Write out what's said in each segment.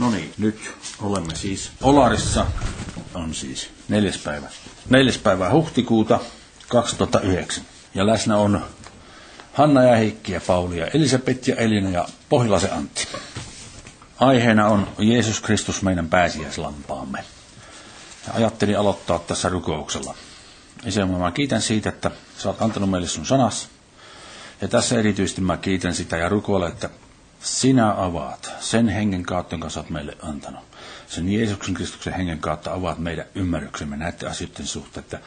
No niin, nyt olemme siis Olarissa, on siis neljäs päivä. Neljäs päivä huhtikuuta 2009. Ja läsnä on Hanna ja Heikki ja Pauli ja Elisabeth ja Elina ja Pohjalaisen Antti. Aiheena on Jeesus Kristus meidän pääsiäislampaamme. Ja ajattelin aloittaa tässä rukouksella. Isä, mä kiitän siitä, että sä oot antanut meille sun sanas. Ja tässä erityisesti mä kiitän sitä ja rukoilen, että sinä avaat sen hengen kautta, jonka sä oot meille antanut. Sen Jeesuksen Kristuksen hengen kautta avaat meidän ymmärryksemme näiden asioiden suhteen, että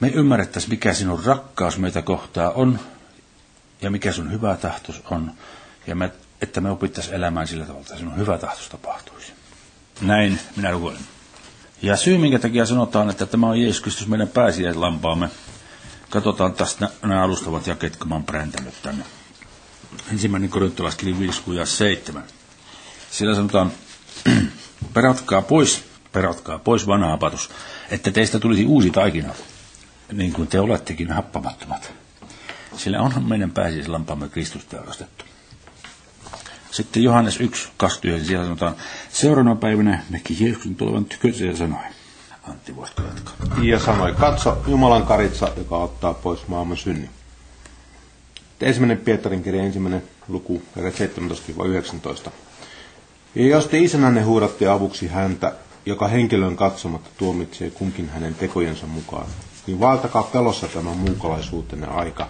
me ymmärrettäisiin, mikä sinun rakkaus meitä kohtaa on ja mikä sun hyvä tahtos on. Ja me, että me opittaisiin elämään sillä tavalla, että sinun hyvä tahtos tapahtuisi. Näin minä rukoilen. Ja syy, minkä takia sanotaan, että tämä on Jeesus Kristus meidän pääsiäislampaamme, katsotaan tästä nämä alustavat jakeet, kun mä oon tänne ensimmäinen korintolaiskirja 5 ja 7. Siellä sanotaan, peratkaa pois, peratkaa pois vanha apatus, että teistä tulisi uusi taikina, niin kuin te olettekin happamattomat. Sillä onhan meidän pääsiäislampaamme Kristus teurastettu. Sitten Johannes 1, 29, siellä sanotaan, seuraavana päivänä näki Jeesuksen tulevan tykönsä ja sanoi, Antti, voitko jatkaa? Ja sanoi, katso Jumalan karitsa, joka ottaa pois maailman synnin. Ensimmäinen Pietarin kirja, ensimmäinen luku, 17-19. Ja jos te isänänne huudatte avuksi häntä, joka henkilön katsomatta tuomitsee kunkin hänen tekojensa mukaan, niin valtakaa pelossa tämä muukalaisuutenne aika,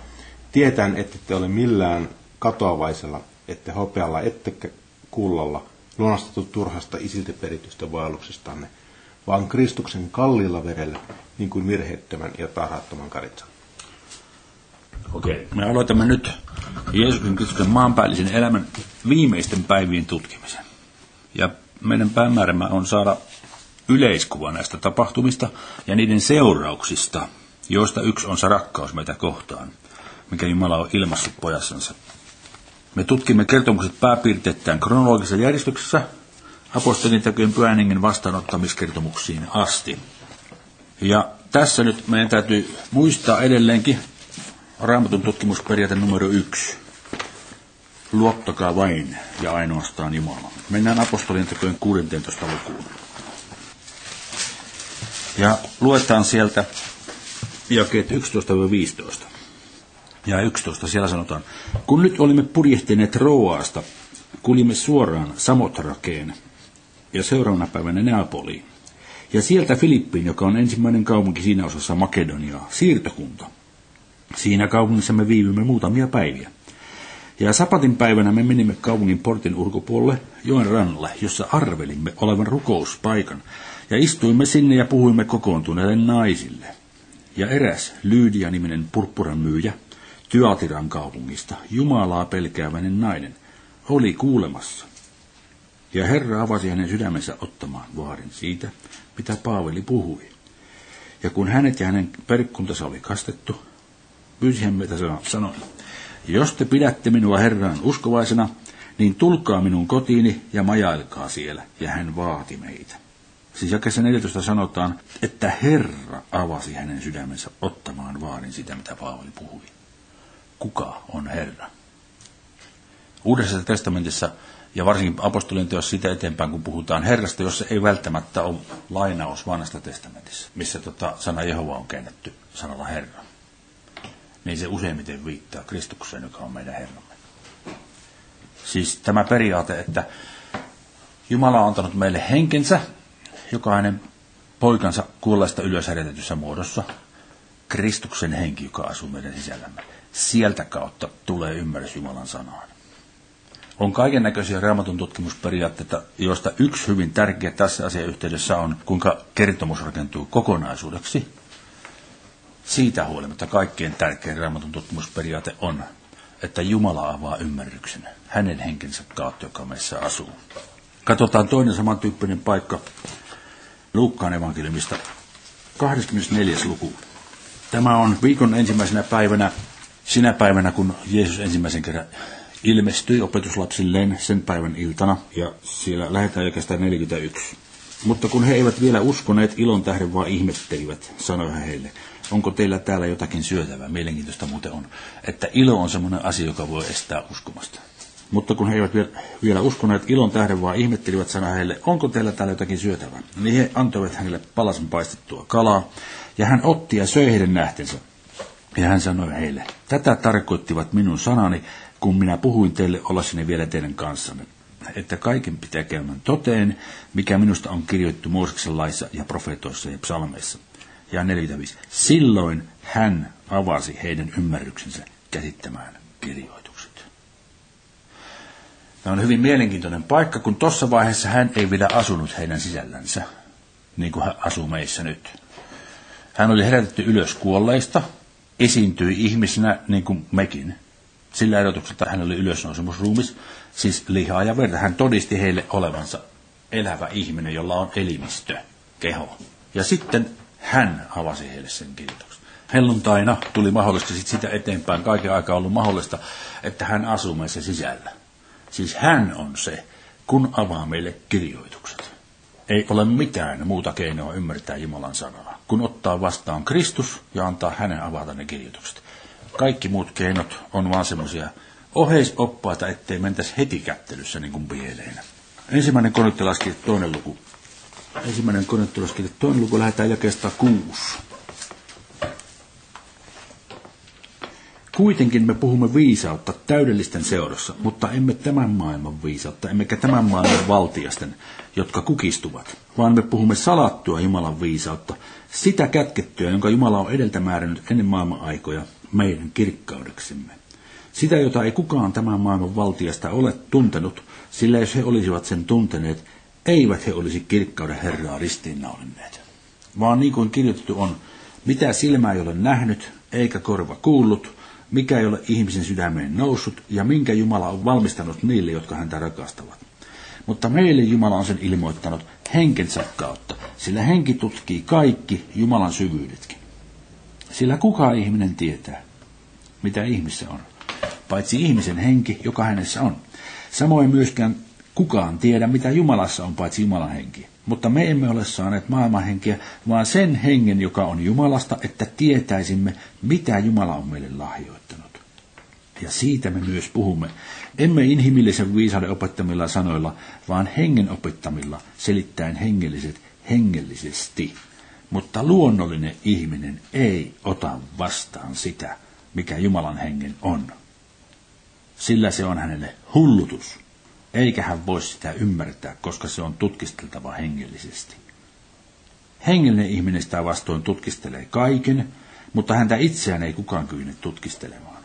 tietäen, että te ole millään katoavaisella, ette hopealla, ette kullalla, lunastettu turhasta isiltä peritystä vaelluksestanne, vaan Kristuksen kalliilla verellä, niin kuin virheettömän ja tarhattoman karitsan. Okei. Me aloitamme nyt Jeesuksen Kristuksen maanpäällisen elämän viimeisten päivien tutkimisen. Ja meidän päämäärämme on saada yleiskuva näistä tapahtumista ja niiden seurauksista, joista yksi on se rakkaus meitä kohtaan, mikä Jumala on ilmassut pojassansa. Me tutkimme kertomukset pääpiirteittäin kronologisessa järjestyksessä apostolin tekojen pyhän vastaanottamiskertomuksiin asti. Ja tässä nyt meidän täytyy muistaa edelleenkin Raamatun tutkimusperiaate numero yksi. Luottakaa vain ja ainoastaan Jumala. Mennään apostolien tekojen 16 lukuun. Ja luetaan sieltä jakeet 11-15. Ja 11 siellä sanotaan, kun nyt olimme purjehtineet Roaasta, kulimme suoraan Samotrakeen ja seuraavana päivänä Neapoliin. Ja sieltä Filippiin, joka on ensimmäinen kaupunki siinä osassa Makedoniaa, siirtokunta – Siinä kaupungissa me viivymme muutamia päiviä. Ja sapatin päivänä me menimme kaupungin portin ulkopuolelle joen rannalle, jossa arvelimme olevan rukouspaikan, ja istuimme sinne ja puhuimme kokoontuneille naisille. Ja eräs Lyydia-niminen purppuran myyjä, Tyatiran kaupungista, Jumalaa pelkääväinen nainen, oli kuulemassa. Ja Herra avasi hänen sydämensä ottamaan vaarin siitä, mitä Paaveli puhui. Ja kun hänet ja hänen perikkuntansa oli kastettu, meitä sanoi, jos te pidätte minua Herran uskovaisena, niin tulkaa minun kotiini ja majailkaa siellä. Ja hän vaati meitä. Siis jakeessa 14 sanotaan, että Herra avasi hänen sydämensä ottamaan vaarin sitä, mitä Paavali puhui. Kuka on Herra? Uudessa testamentissa ja varsinkin apostolien teossa sitä eteenpäin, kun puhutaan Herrasta, jossa ei välttämättä ole lainaus vanhasta testamentissa, missä tota sana Jehova on käännetty sanalla Herra niin se useimmiten viittaa Kristukseen, joka on meidän Herramme. Siis tämä periaate, että Jumala on antanut meille henkensä, joka hänen poikansa kuolleesta ylös muodossa, Kristuksen henki, joka asuu meidän sisällämme. Sieltä kautta tulee ymmärrys Jumalan sanaan. On kaiken näköisiä raamatun tutkimusperiaatteita, joista yksi hyvin tärkeä tässä asiayhteydessä on, kuinka kertomus rakentuu kokonaisuudeksi, siitä huolimatta kaikkein tärkein raamatun tutkimusperiaate on, että Jumala avaa ymmärryksen hänen henkensä kautta, joka meissä asuu. Katsotaan toinen samantyyppinen paikka Luukkaan evankeliumista, 24. luku. Tämä on viikon ensimmäisenä päivänä, sinä päivänä, kun Jeesus ensimmäisen kerran ilmestyi opetuslapsilleen sen päivän iltana, ja siellä lähetään oikeastaan 41. Mutta kun he eivät vielä uskoneet ilon tähden, vaan ihmettelivät, sanoi hän heille, onko teillä täällä jotakin syötävää? Mielenkiintoista muuten on, että ilo on semmoinen asia, joka voi estää uskomasta. Mutta kun he eivät vielä uskoneet ilon tähden, vaan ihmettelivät sana heille, onko teillä täällä jotakin syötävää, niin he antoivat hänelle palasen paistettua kalaa, ja hän otti ja söi heidän nähtensä. Ja hän sanoi heille, tätä tarkoittivat minun sanani, kun minä puhuin teille ollassani vielä teidän kanssanne, että kaiken pitää käymään toteen, mikä minusta on kirjoittu Mooseksen laissa ja profeetoissa ja psalmeissa. Ja 45. Silloin hän avasi heidän ymmärryksensä käsittämään kirjoitukset. Tämä on hyvin mielenkiintoinen paikka, kun tuossa vaiheessa hän ei vielä asunut heidän sisällänsä, niin kuin hän asuu meissä nyt. Hän oli herätetty ylös kuolleista, esiintyi ihmisenä niin kuin mekin. Sillä erotuksella hän oli ylösnousemusruumis, siis lihaa ja verta. Hän todisti heille olevansa elävä ihminen, jolla on elimistö, keho. Ja sitten hän avasi heille sen kirjoituksen. Helluntaina tuli mahdollista sit sitä eteenpäin, kaiken aikaa ollut mahdollista, että hän asuu meissä sisällä. Siis hän on se, kun avaa meille kirjoitukset. Ei ole mitään muuta keinoa ymmärtää Jumalan sanaa, kun ottaa vastaan Kristus ja antaa hänen avata ne kirjoitukset. Kaikki muut keinot on vaan semmoisia oheisoppaita, ettei mentäisi heti kättelyssä niin kuin pieleen. Ensimmäinen konettilaskirja, toinen luku. Ensimmäinen konettilaskirja, toinen luku lähdetään jakeesta kuusi. Kuitenkin me puhumme viisautta täydellisten seurassa, mutta emme tämän maailman viisautta, emmekä tämän maailman valtiasten, jotka kukistuvat, vaan me puhumme salattua Jumalan viisautta, sitä kätkettyä, jonka Jumala on edeltä määrännyt ennen maailman aikoja meidän kirkkaudeksemme. Sitä, jota ei kukaan tämän maailman valtiasta ole tuntenut, sillä jos he olisivat sen tunteneet, eivät he olisi kirkkauden Herraa ristiinnaulinneet. Vaan niin kuin kirjoitettu on, mitä silmä ei ole nähnyt, eikä korva kuullut, mikä ei ole ihmisen sydämeen noussut ja minkä Jumala on valmistanut niille, jotka häntä rakastavat. Mutta meille Jumala on sen ilmoittanut henkensä kautta, sillä henki tutkii kaikki Jumalan syvyydetkin. Sillä kuka ihminen tietää, mitä ihmissä on, paitsi ihmisen henki, joka hänessä on. Samoin myöskään kukaan tiedä, mitä Jumalassa on, paitsi Jumalan henki. Mutta me emme ole saaneet maailman henkeä, vaan sen hengen, joka on Jumalasta, että tietäisimme, mitä Jumala on meille lahjoittanut. Ja siitä me myös puhumme. Emme inhimillisen viisauden opettamilla sanoilla, vaan hengen opettamilla, selittäen hengelliset hengellisesti. Mutta luonnollinen ihminen ei ota vastaan sitä, mikä Jumalan hengen on. Sillä se on hänelle hullutus eikä hän voi sitä ymmärtää, koska se on tutkisteltava hengellisesti. Hengellinen ihminen sitä vastoin tutkistelee kaiken, mutta häntä itseään ei kukaan kykene tutkistelemaan.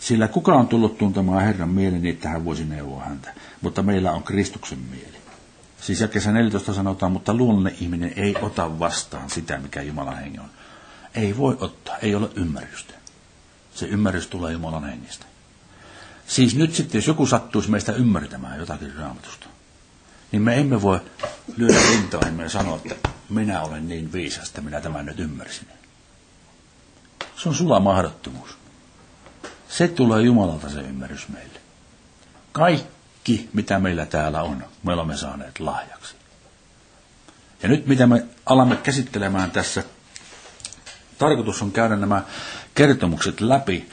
Sillä kuka on tullut tuntemaan Herran mielen niin, että hän voisi neuvoa häntä, mutta meillä on Kristuksen mieli. Siis jakessa 14 sanotaan, mutta luonnollinen ihminen ei ota vastaan sitä, mikä Jumalan hengi on. Ei voi ottaa, ei ole ymmärrystä. Se ymmärrys tulee Jumalan hengestä. Siis nyt sitten, jos joku sattuisi meistä ymmärtämään jotakin raamatusta, niin me emme voi lyödä rintoihin ja sanoa, että minä olen niin viisas, että minä tämän nyt ymmärsin. Se on sula mahdottomuus. Se tulee Jumalalta se ymmärrys meille. Kaikki, mitä meillä täällä on, me olemme saaneet lahjaksi. Ja nyt mitä me alamme käsittelemään tässä, tarkoitus on käydä nämä kertomukset läpi,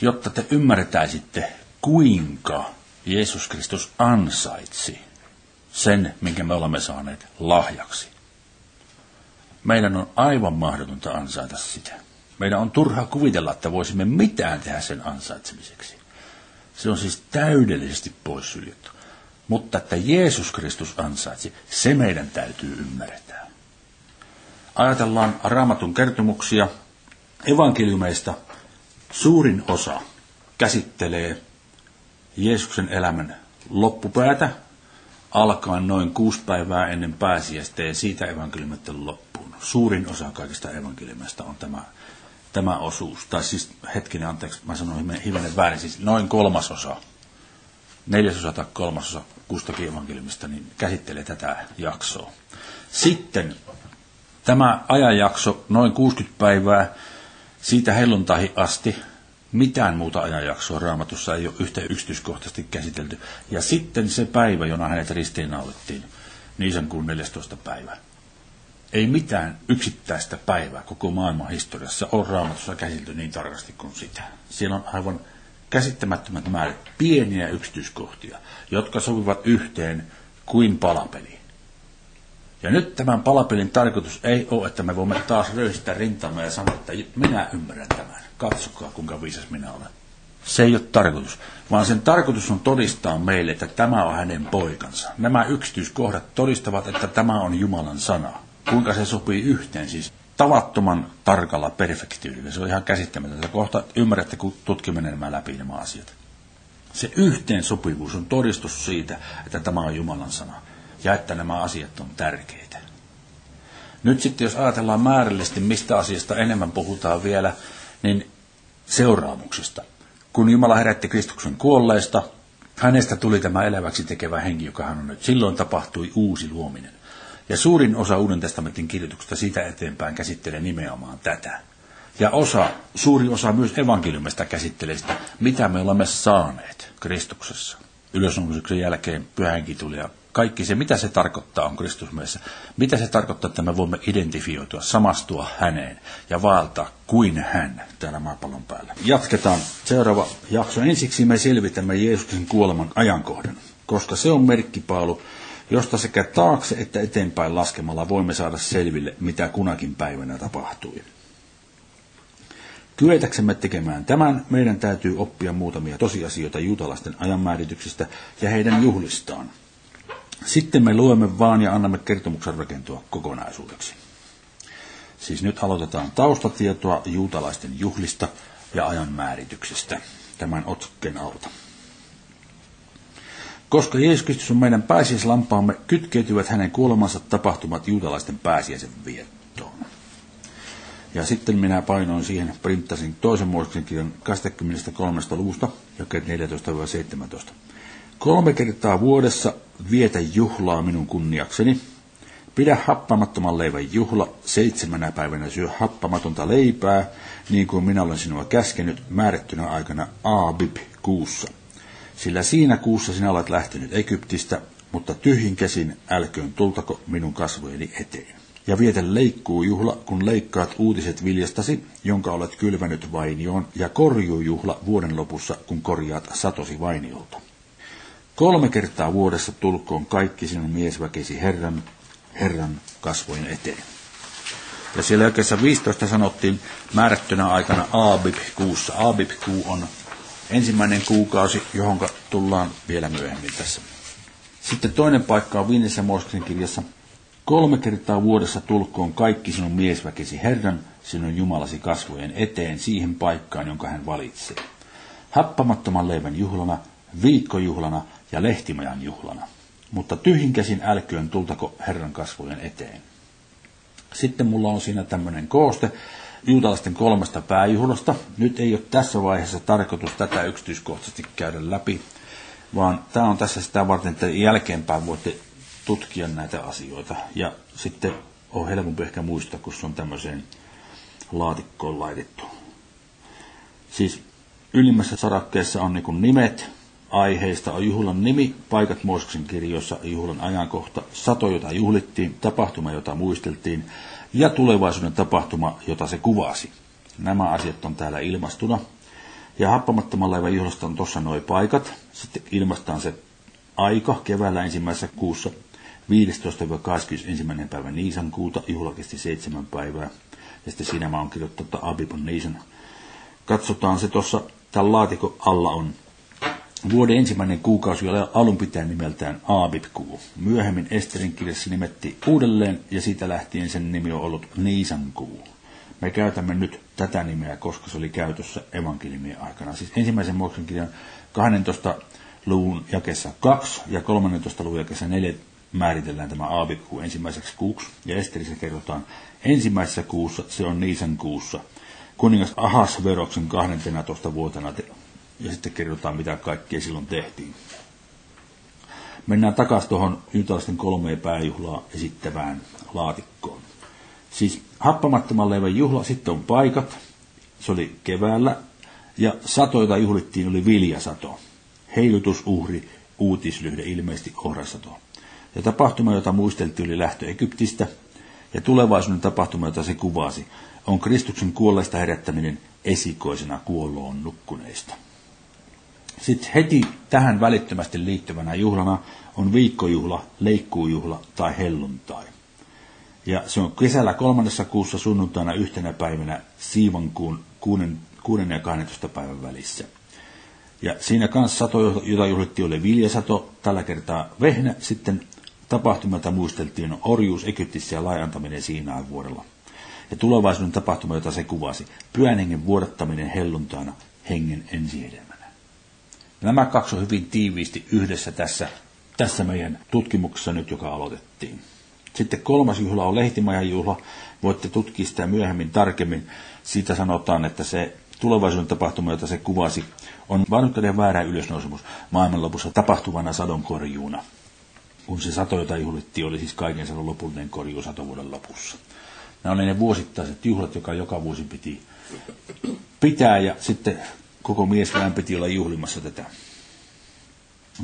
jotta te ymmärtäisitte, kuinka Jeesus Kristus ansaitsi sen, minkä me olemme saaneet lahjaksi. Meidän on aivan mahdotonta ansaita sitä. Meidän on turha kuvitella, että voisimme mitään tehdä sen ansaitsemiseksi. Se on siis täydellisesti poissuljettu. Mutta että Jeesus Kristus ansaitsi, se meidän täytyy ymmärtää. Ajatellaan raamatun kertomuksia evankeliumeista. Suurin osa käsittelee Jeesuksen elämän loppupäätä alkaen noin kuusi päivää ennen pääsiäistä ja siitä evankeliumittelun loppuun. Suurin osa kaikista evankeliumista on tämä, tämä osuus. Tai siis hetkinen, anteeksi, mä sanoin hivenen väärin, siis noin kolmasosa, neljäsosa tai kolmasosa kustakin evankeliumista niin käsittelee tätä jaksoa. Sitten tämä ajanjakso, noin 60 päivää, siitä helluntaihin asti, mitään muuta ajanjaksoa raamatussa ei ole yhtä yksityiskohtaisesti käsitelty. Ja sitten se päivä, jona hänet ristiinnaulittiin, niin kuin 14. päivä. Ei mitään yksittäistä päivää koko maailman historiassa ole raamatussa käsitelty niin tarkasti kuin sitä. Siellä on aivan käsittämättömät määrät pieniä yksityiskohtia, jotka sopivat yhteen kuin palapeli. Ja nyt tämän palapelin tarkoitus ei ole, että me voimme taas röystää rintamme ja sanoa, että minä ymmärrän tämän. Katsokaa, kuinka viisas minä olen. Se ei ole tarkoitus, vaan sen tarkoitus on todistaa meille, että tämä on hänen poikansa. Nämä yksityiskohdat todistavat, että tämä on Jumalan sana. Kuinka se sopii yhteen, siis tavattoman tarkalla perfektiydellä. Se on ihan käsittämätöntä. Kohta ymmärrätte, kun tutkimme nämä läpi nämä asiat. Se yhteen sopivuus on todistus siitä, että tämä on Jumalan sana ja että nämä asiat on tärkeitä. Nyt sitten, jos ajatellaan määrällisesti, mistä asiasta enemmän puhutaan vielä, niin seuraamuksesta. Kun Jumala herätti Kristuksen kuolleista, hänestä tuli tämä eläväksi tekevä henki, joka hän on nyt. Silloin tapahtui uusi luominen. Ja suurin osa Uuden testamentin kirjoituksesta siitä eteenpäin käsittelee nimenomaan tätä. Ja osa, suuri osa myös evankeliumista käsittelee sitä, mitä me olemme saaneet Kristuksessa. Ylösnousemuksen jälkeen pyhänkin tuli ja kaikki se, mitä se tarkoittaa on Kristus meissä. Mitä se tarkoittaa, että me voimme identifioitua, samastua häneen ja vaeltaa kuin hän täällä maapallon päällä. Jatketaan seuraava jakso. Ensiksi me selvitämme Jeesuksen kuoleman ajankohdan, koska se on merkkipaalu, josta sekä taakse että eteenpäin laskemalla voimme saada selville, mitä kunakin päivänä tapahtui. Kyetäksemme tekemään tämän, meidän täytyy oppia muutamia tosiasioita juutalaisten ajanmäärityksistä ja heidän juhlistaan – sitten me luemme vaan ja annamme kertomuksen rakentua kokonaisuudeksi. Siis nyt aloitetaan taustatietoa juutalaisten juhlista ja ajan määrityksestä tämän otsakkeen alta. Koska Jeesus Kristus on meidän pääsiäislampaamme, kytkeytyvät hänen kuolemansa tapahtumat juutalaisten pääsiäisen viettoon. Ja sitten minä painoin siihen, printtasin toisen muodoksen kirjan 23. luvusta, jakeet 14-17. Kolme kertaa vuodessa vietä juhlaa minun kunniakseni. Pidä happamattoman leivän juhla, seitsemänä päivänä syö happamatonta leipää, niin kuin minä olen sinua käskenyt määrättynä aikana Aabib kuussa. Sillä siinä kuussa sinä olet lähtenyt Egyptistä, mutta tyhjin käsin älköön tultako minun kasvojeni eteen. Ja vietä leikkuu juhla, kun leikkaat uutiset viljastasi, jonka olet kylvänyt vainioon, ja korjuujuhla vuoden lopussa, kun korjaat satosi vainiolta. Kolme kertaa vuodessa tulkoon kaikki sinun miesväkesi Herran, Herran kasvojen eteen. Ja siellä jakeessa 15 sanottiin määrättynä aikana Aabib kuussa. Aabib kuu on ensimmäinen kuukausi, johon tullaan vielä myöhemmin tässä. Sitten toinen paikka on viidessä Mooseksen kirjassa. Kolme kertaa vuodessa tulkoon kaikki sinun miesväkesi Herran, sinun Jumalasi kasvojen eteen siihen paikkaan, jonka hän valitsee. Happamattoman leivän juhlana, viikkojuhlana ja lehtimajan juhlana. Mutta tyhjinkäsin älköön tultako Herran kasvojen eteen. Sitten mulla on siinä tämmöinen kooste juutalaisten kolmesta pääjuhlasta. Nyt ei ole tässä vaiheessa tarkoitus tätä yksityiskohtaisesti käydä läpi, vaan tämä on tässä sitä varten, että jälkeenpäin voitte tutkia näitä asioita. Ja sitten on helpompi ehkä muistaa, kun se on tämmöiseen laatikkoon laitettu. Siis ylimmässä sarakkeessa on niin nimet, aiheista on juhlan nimi, paikat Mooseksen kirjoissa, juhlan ajankohta, sato, jota juhlittiin, tapahtuma, jota muisteltiin, ja tulevaisuuden tapahtuma, jota se kuvasi. Nämä asiat on täällä ilmastuna. Ja happamattoman laivan juhlasta on tuossa nuo paikat. Sitten ilmastaan se aika keväällä ensimmäisessä kuussa 15-21. päivä Niisan kuuta, juhla kesti seitsemän päivää. Ja sitten siinä mä oon kirjoittanut, Abibon Niisan. Katsotaan se tuossa, tämän laatikon alla on Vuoden ensimmäinen kuukausi oli alun pitäen nimeltään Aabib-kuu. Myöhemmin Esterin kirjassa nimetti uudelleen ja siitä lähtien sen nimi on ollut Niisan-kuu. Me käytämme nyt tätä nimeä, koska se oli käytössä evankeliumien aikana. Siis ensimmäisen Mooksen kirjan 12 luvun jakessa 2 ja 13 luvun jakessa 4 määritellään tämä Aabib-kuu ensimmäiseksi kuuksi. Ja Esterissä kerrotaan ensimmäisessä kuussa, se on Niisan kuussa. Kuningas Ahasveroksen 12 vuotena ja sitten kerrotaan, mitä kaikkea silloin tehtiin. Mennään takaisin tuohon juutalaisten kolmeen pääjuhlaa esittävään laatikkoon. Siis happamattoman leivän juhla, sitten on paikat, se oli keväällä, ja sato, jota juhlittiin, oli viljasato. Heilutusuhri, uutislyhde, ilmeisesti ohrasato. Ja tapahtuma, jota muisteltiin, oli lähtö Egyptistä, ja tulevaisuuden tapahtuma, jota se kuvasi, on Kristuksen kuolleista herättäminen esikoisena kuolloon nukkuneista. Sitten heti tähän välittömästi liittyvänä juhlana on viikkojuhla, leikkuujuhla tai helluntai. Ja se on kesällä kolmannessa kuussa sunnuntaina yhtenä päivänä siivan kuun kuuden, kuuden ja 12 päivän välissä. Ja siinä kanssa sato, jota juhlittiin, oli viljasato, tällä kertaa vehnä, sitten tapahtumalta muisteltiin orjuus Egyptissä ja laajantaminen Siinain vuodella. Ja tulevaisuuden tapahtuma, jota se kuvasi, pyhän hengen vuodattaminen helluntaina hengen ensihedelmänä. Nämä kaksi on hyvin tiiviisti yhdessä tässä, tässä meidän tutkimuksessa nyt, joka aloitettiin. Sitten kolmas juhla on lehtimajan juhla. Voitte tutkia sitä myöhemmin tarkemmin. Siitä sanotaan, että se tulevaisuuden tapahtuma, jota se kuvasi, on vanhukkaiden väärä ylösnousemus maailmanlopussa tapahtuvana sadonkorjuuna. Kun se sato, jota juhlittiin, oli siis kaiken sadon lopullinen korjuu satovuoden lopussa. Nämä oli ne vuosittaiset juhlat, joka joka vuosi piti pitää ja sitten koko miesväen piti olla juhlimassa tätä.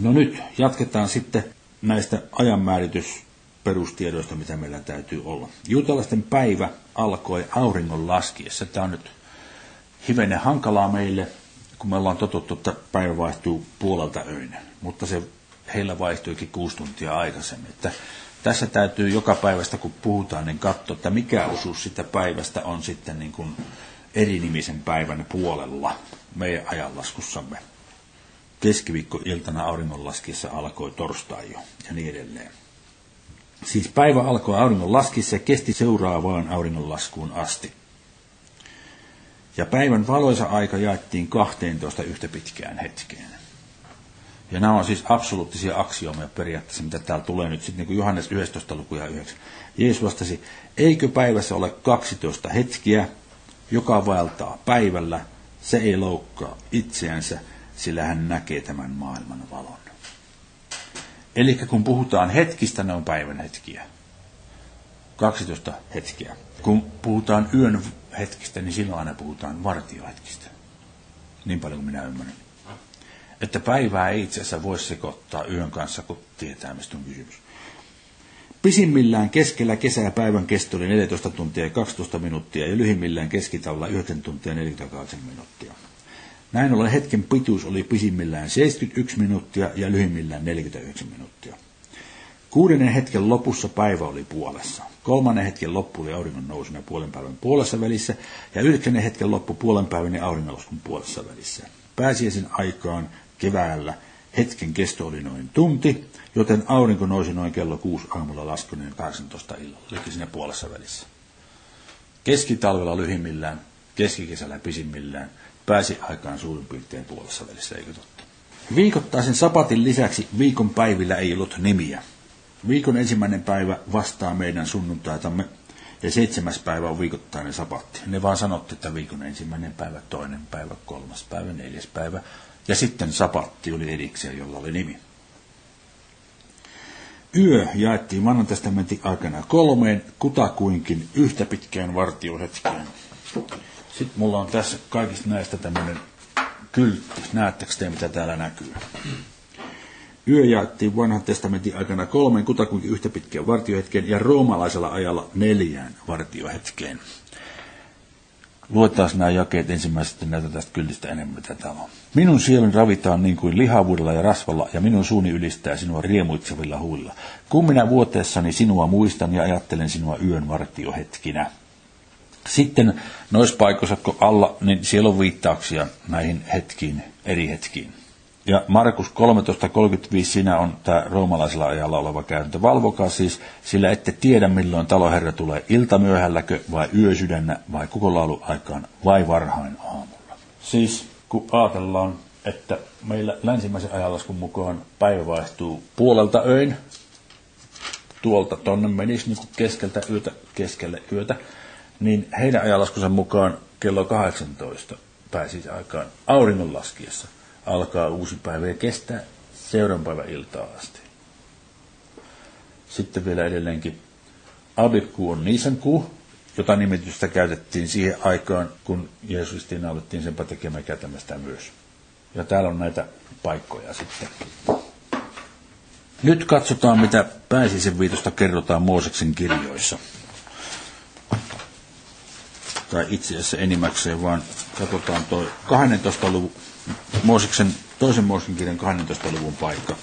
No nyt jatketaan sitten näistä ajanmääritysperustiedoista, mitä meillä täytyy olla. Juutalaisten päivä alkoi auringon laskiessa. Tämä on nyt hivenen hankalaa meille, kun me ollaan totuttu, että päivä vaihtuu puolelta öin, mutta se heillä vaihtuikin kuusi tuntia aikaisemmin. Että tässä täytyy joka päivästä, kun puhutaan, niin katsoa, että mikä osuus sitä päivästä on sitten niin kuin erinimisen päivän puolella meidän ajanlaskussamme. Keskiviikkoiltana auringonlaskiessa alkoi torstai jo ja niin edelleen. Siis päivä alkoi auringonlaskiessa ja kesti seuraavaan auringonlaskuun asti. Ja päivän valoisa aika jaettiin 12 yhtä pitkään hetkeen. Ja nämä on siis absoluuttisia aksioomeja periaatteessa, mitä täällä tulee nyt sitten niin kuin Johannes 11 lukuja 9. Jeesus vastasi, eikö päivässä ole 12 hetkiä, joka vaeltaa päivällä, se ei loukkaa itseänsä, sillä hän näkee tämän maailman valon. Eli kun puhutaan hetkistä, ne on päivän hetkiä. 12 hetkiä. Kun puhutaan yön hetkistä, niin silloin aina puhutaan vartiohetkistä. Niin paljon kuin minä ymmärrän. Että päivää ei itse asiassa voi sekoittaa yön kanssa, kun tietää, mistä on kysymys. Pisimmillään keskellä kesää päivän kesto oli 14 tuntia ja 12 minuuttia ja lyhimmillään keskitavalla 9 tuntia ja 48 minuuttia. Näin ollen hetken pituus oli pisimmillään 71 minuuttia ja lyhimmillään 49 minuuttia. Kuudennen hetken lopussa päivä oli puolessa. Kolmannen hetken loppu oli auringon nousun ja puolen päivän puolessa välissä, ja yhdeksännen hetken loppu puolen päivän ja auringonlaskun puolessa välissä. Pääsiäisen aikaan keväällä hetken kesto oli noin tunti, joten aurinko nousi noin kello 6 aamulla laskuneen 18 illalla, eli siinä puolessa välissä. Keskitalvella lyhimmillään, keskikesällä pisimmillään, pääsi aikaan suurin piirtein puolessa välissä, eikö totta? Viikoittaisen sapatin lisäksi viikon päivillä ei ollut nimiä. Viikon ensimmäinen päivä vastaa meidän sunnuntaitamme ja seitsemäs päivä on viikoittainen sapatti. Ne vaan sanotti, että viikon ensimmäinen päivä, toinen päivä, kolmas päivä, neljäs päivä. Ja sitten sapatti oli erikseen, jolla oli nimi. Yö jaettiin vanhan testamentin aikana kolmeen, kutakuinkin yhtä pitkään vartiohetkeen. Sitten mulla on tässä kaikista näistä tämmöinen kyltti. Näettekö te, mitä täällä näkyy? Yö jaettiin vanhan testamentin aikana kolmeen kutakuinkin yhtä pitkään vartiohetkeen ja roomalaisella ajalla neljään vartiohetkeen. Luetaan nämä jakeet ensimmäisestä näitä tästä kyllistä enemmän, täällä on. Minun sielun ravitaan niin kuin lihavuudella ja rasvalla, ja minun suuni ylistää sinua riemuitsevilla huilla. Kun minä vuoteessani sinua muistan ja ajattelen sinua yön vartiohetkinä. Sitten noissa paikoissa, kun alla, niin siellä on viittauksia näihin hetkiin, eri hetkiin. Ja Markus 13.35 siinä on tämä roomalaisella ajalla oleva käytäntö. Valvokaa siis, sillä ette tiedä milloin taloherra tulee iltamyöhälläkö vai yösydännä vai koko aikaan vai varhain aamulla. Siis kun ajatellaan, että meillä länsimäisen ajanlaskun mukaan päivä vaihtuu puolelta öin, tuolta tonne menisi niin keskeltä yötä keskelle yötä, niin heidän ajanlaskunsa mukaan kello 18 pääsisi aikaan auringon laskiessa alkaa uusi päivä ja kestää seuraavan päivän iltaa asti. Sitten vielä edelleenkin Abikuu on Niisan kuu, jota nimitystä käytettiin siihen aikaan, kun Jeesus nautettiin senpä tekemään käytämästä myös. Ja täällä on näitä paikkoja sitten. Nyt katsotaan, mitä pääsisen viitosta kerrotaan Mooseksen kirjoissa. Tai itse asiassa enimmäkseen, vaan katsotaan tuo 12 luvun Mooseksen toisen Mooseksen kirjan 12. luvun paikka.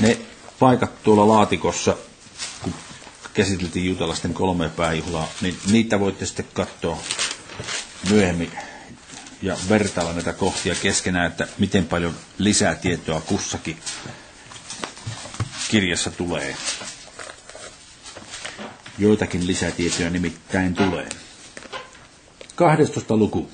Ne paikat tuolla laatikossa, kun käsiteltiin juutalaisten kolme pääjuhlaa, niin niitä voitte sitten katsoa myöhemmin ja vertailla näitä kohtia keskenään, että miten paljon lisää tietoa kussakin kirjassa tulee. Joitakin lisätietoja nimittäin tulee. 12. luku.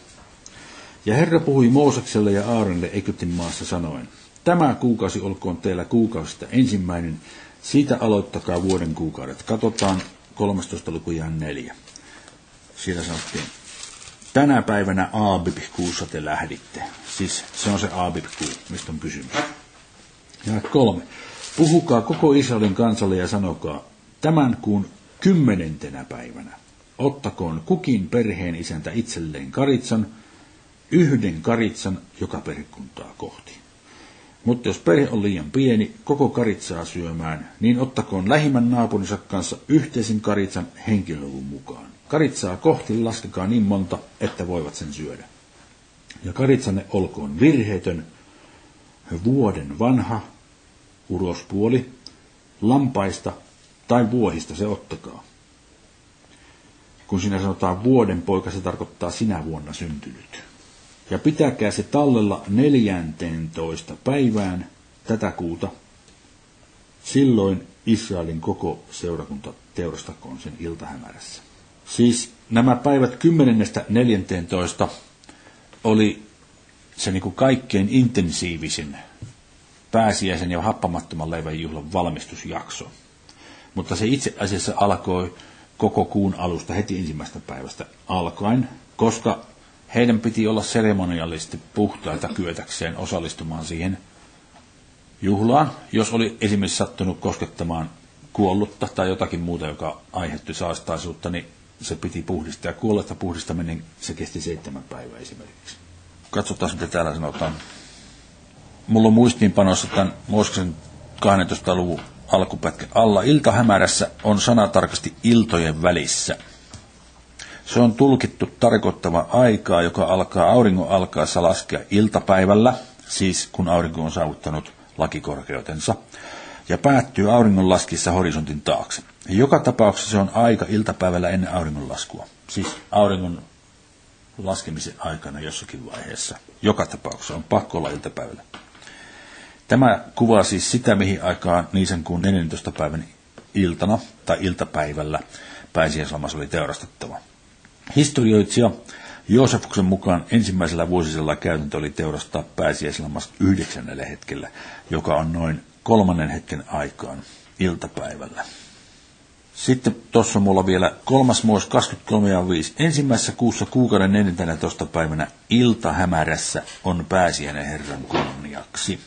Ja Herra puhui Moosekselle ja Aaronille Egyptin maassa sanoen, Tämä kuukausi olkoon teillä kuukausista ensimmäinen, siitä aloittakaa vuoden kuukaudet. Katsotaan 13. luku ja 4. Siellä sanottiin, tänä päivänä Aabib-kuussa te lähditte. Siis se on se Aabib-kuu, mistä on kysymys. Ja kolme. Puhukaa koko Israelin kansalle ja sanokaa, tämän kuun kymmenentenä päivänä ottakoon kukin perheen isäntä itselleen karitsan, yhden karitsan joka perhekuntaa kohti. Mutta jos perhe on liian pieni koko karitsaa syömään, niin ottakoon lähimmän naapurinsa kanssa yhteisen karitsan henkilöluvun mukaan. Karitsaa kohti laskekaa niin monta, että voivat sen syödä. Ja karitsanne olkoon virheetön, vuoden vanha, urospuoli, lampaista tai vuohista se ottakaa. Kun siinä sanotaan vuoden poika, se tarkoittaa sinä vuonna syntynyt. Ja pitäkää se tallella 14 päivään tätä kuuta. Silloin Israelin koko seurakunta teurastakoon sen iltahämärässä. Siis nämä päivät 10.14 oli se niin kuin kaikkein intensiivisin pääsiäisen ja happamattoman leivän juhlan valmistusjakso. Mutta se itse asiassa alkoi koko kuun alusta heti ensimmäisestä päivästä alkaen, koska heidän piti olla seremoniallisesti puhtaita kyetäkseen osallistumaan siihen juhlaan, jos oli esimerkiksi sattunut koskettamaan kuollutta tai jotakin muuta, joka aiheutti saastaisuutta, niin se piti puhdistaa. Ja kuolletta puhdistaminen, se kesti seitsemän päivää esimerkiksi. Katsotaan, mitä täällä sanotaan. Mulla on muistiinpanossa tämän Mosksen 12. luvun alkupätkä alla. Iltahämärässä on sanatarkasti iltojen välissä. Se on tulkittu tarkoittava aikaa, joka alkaa auringon alkaessa laskea iltapäivällä, siis kun aurinko on saavuttanut lakikorkeutensa, ja päättyy auringon laskissa horisontin taakse. Joka tapauksessa se on aika iltapäivällä ennen auringonlaskua, siis auringon laskemisen aikana jossakin vaiheessa. Joka tapauksessa on pakko olla iltapäivällä. Tämä kuvaa siis sitä, mihin aikaan Niisen kuun 14. päivän iltana tai iltapäivällä pääsiäislamassa oli teurastettava. Historioitsija Joosefuksen mukaan ensimmäisellä vuosisella käytäntö oli teurastaa pääsiäislammas yhdeksännelle hetkellä, joka on noin kolmannen hetken aikaan iltapäivällä. Sitten tuossa mulla vielä kolmas muos 23 ja 5. Ensimmäisessä kuussa kuukauden 14. päivänä iltahämärässä on pääsiäinen Herran kunniaksi.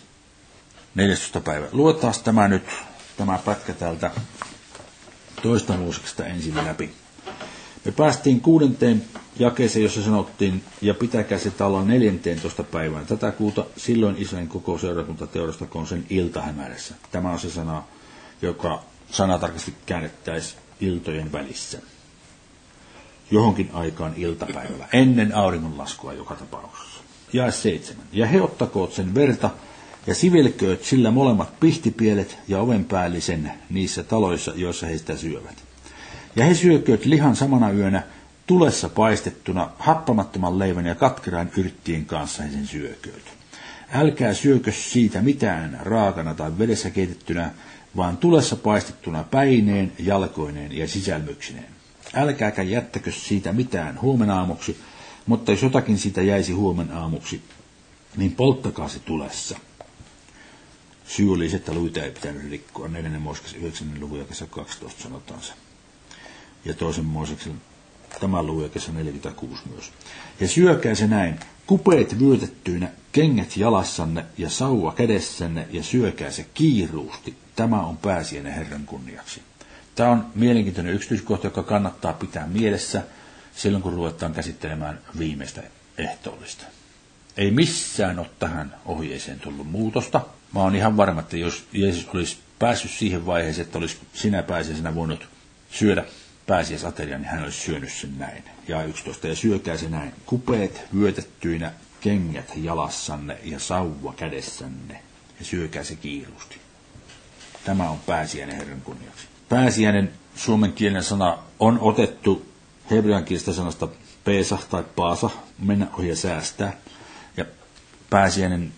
14. päivä. Luetaan tämä nyt, tämä pätkä täältä toista muusiksesta ensin läpi. Me päästiin kuudenteen jakeeseen, jossa sanottiin, ja pitäkää se talla 14. päivään tätä kuuta, silloin Israelin koko seurakunta teurastakoon sen iltahämärässä. Tämä on se sana, joka sanatarkasti käännettäisiin iltojen välissä. Johonkin aikaan iltapäivällä, ennen auringonlaskua joka tapauksessa. Ja seitsemän. Ja he ottakoot sen verta, ja sivilkööt sillä molemmat pihtipielet ja ovenpäällisen niissä taloissa, joissa he sitä syövät. Ja he syökööt lihan samana yönä tulessa paistettuna happamattoman leivän ja katkeraan yrttien kanssa he sen syökööt. Älkää syökö siitä mitään raakana tai vedessä keitettynä, vaan tulessa paistettuna päineen, jalkoineen ja sisälmyksineen. Älkääkä jättäkö siitä mitään huomenaamuksi, mutta jos jotakin siitä jäisi huomenaamuksi, niin polttakaa se tulessa. Syy oli se, että luita ei pitänyt rikkoa. Neljännen Mooseksen 9. luvun ja kesä 12 sanotaan se. Ja toisen Mooseksen tämä kesä 46 myös. Ja syökää se näin, kupeet vyötettyinä, kengät jalassanne ja sauva kädessänne ja syökää se kiiruusti. Tämä on pääsiäinen Herran kunniaksi. Tämä on mielenkiintoinen yksityiskohta, joka kannattaa pitää mielessä silloin, kun ruvetaan käsittelemään viimeistä ehtoollista. Ei missään ole tähän ohjeeseen tullut muutosta. Mä oon ihan varma, että jos Jeesus olisi päässyt siihen vaiheeseen, että olisi sinä pääsiäisenä voinut syödä pääsiäisateria, niin hän olisi syönyt sen näin. Ja 11. Ja syökää se näin. Kupeet vyötettyinä, kengät jalassanne ja sauva kädessänne ja syökää se kiirusti. Tämä on pääsiäinen Herran kunniaksi. Pääsiäinen suomen kielen sana on otettu hebrean kielestä sanasta peesa tai paasa, mennä ohi ja säästää. Ja pääsiäinen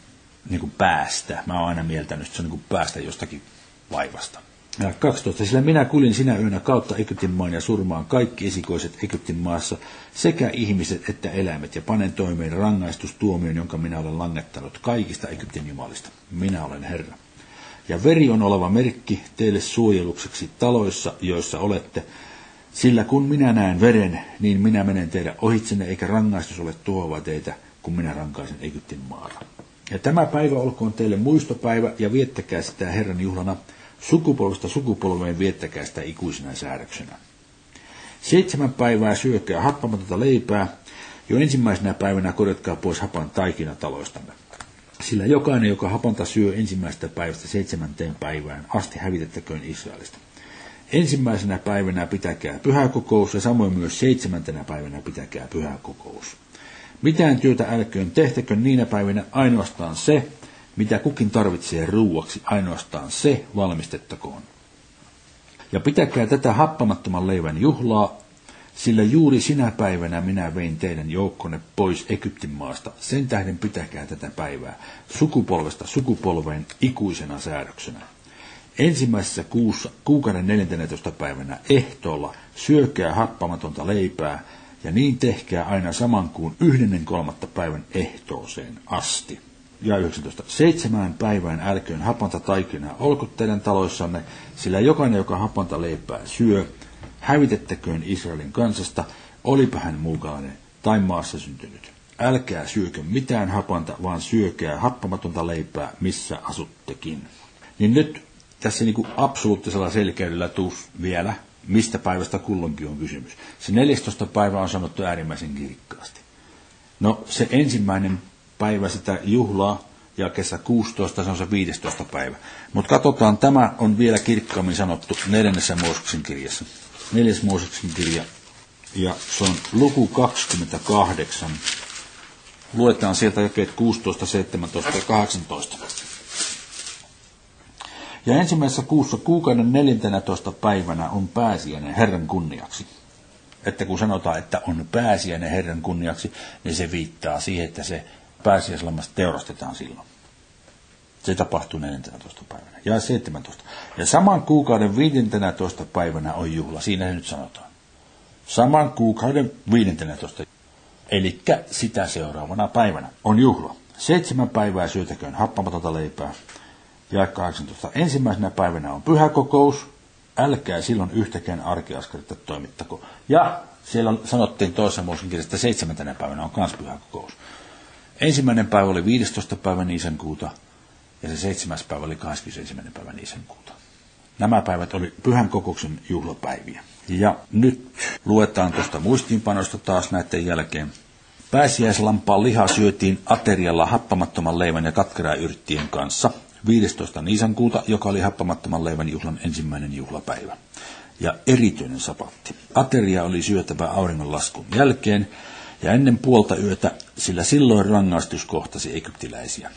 niin kuin päästä. Mä oon aina mieltänyt, että se on niin kuin päästä jostakin vaivasta. Ja 12. Sillä minä kulin sinä yönä kautta Egyptin maan ja surmaan kaikki esikoiset Egyptin maassa, sekä ihmiset että eläimet, ja panen toimeen rangaistustuomion, jonka minä olen langettanut kaikista Egyptin jumalista. Minä olen Herra. Ja veri on oleva merkki teille suojelukseksi taloissa, joissa olette, sillä kun minä näen veren, niin minä menen teidän ohitsenne, eikä rangaistus ole tuova teitä, kun minä rankaisen Egyptin maata. Ja tämä päivä olkoon teille muistopäivä, ja viettäkää sitä Herran juhlana, sukupolvesta sukupolveen viettäkää sitä ikuisena säädöksenä. Seitsemän päivää syökää happamatonta leipää, jo ensimmäisenä päivänä korjatkaa pois hapan taikina taloistamme. Sillä jokainen, joka hapanta syö ensimmäisestä päivästä seitsemänteen päivään, asti hävitettäköön Israelista. Ensimmäisenä päivänä pitäkää pyhäkokous ja samoin myös seitsemäntenä päivänä pitäkää pyhäkokous. Mitään työtä älköön tehtäkö niinä päivinä ainoastaan se, mitä kukin tarvitsee ruuaksi, ainoastaan se valmistettakoon. Ja pitäkää tätä happamattoman leivän juhlaa, sillä juuri sinä päivänä minä vein teidän joukkonne pois Egyptin maasta. Sen tähden pitäkää tätä päivää sukupolvesta sukupolveen ikuisena säädöksenä. Ensimmäisessä kuussa, kuukauden 14. päivänä ehtoolla syökää happamatonta leipää, ja niin tehkää aina saman kuin yhdennen kolmatta päivän ehtooseen asti. Ja 19. Seitsemään päivään älköön hapanta taikina olko teidän taloissanne, sillä jokainen, joka hapanta leipää syö, hävitettäköön Israelin kansasta, olipa hän muukalainen tai maassa syntynyt. Älkää syökö mitään hapanta, vaan syökää happamatonta leipää, missä asuttekin. Niin nyt tässä niin kuin absoluuttisella selkeydellä tuus vielä mistä päivästä kulloinkin on kysymys. Se 14. päivä on sanottu äärimmäisen kirkkaasti. No se ensimmäinen päivä sitä juhlaa ja kesä 16, se on se 15. päivä. Mutta katsotaan, tämä on vielä kirkkaammin sanottu neljännessä Mooseksen kirjassa. Neljäs Mooseksen kirja, ja se on luku 28. Luetaan sieltä jakeet 16, 17 ja 18. Ja ensimmäisessä kuussa kuukauden 14. päivänä on pääsiäinen Herran kunniaksi. Että kun sanotaan, että on pääsiäinen Herran kunniaksi, niin se viittaa siihen, että se pääsiäislammasta teurastetaan silloin. Se tapahtuu 14. päivänä. Ja 17. Ja saman kuukauden 15. päivänä on juhla. Siinä se nyt sanotaan. Saman kuukauden 15. Eli sitä seuraavana päivänä on juhla. Seitsemän päivää syötäköön happamatonta leipää ja 18. Ensimmäisenä päivänä on pyhäkokous, älkää silloin yhtäkään arkiaskaretta toimittako. Ja siellä sanottiin toisessa muussa että seitsemäntenä päivänä on myös pyhäkokous. Ensimmäinen päivä oli 15. päivä kuuta ja se seitsemäs päivä oli 21. päivä kuuta. Nämä päivät oli pyhän kokouksen juhlapäiviä. Ja nyt luetaan tuosta muistiinpanosta taas näiden jälkeen. Pääsiäislampaan liha syötiin aterialla happamattoman leivän ja katkeraa-yrttien kanssa – 15. Niisankuuta, joka oli happamattoman leivän juhlan ensimmäinen juhlapäivä. Ja erityinen sapatti. Ateria oli syötävä auringonlaskun jälkeen ja ennen puolta yötä, sillä silloin rangaistus kohtasi egyptiläisiä.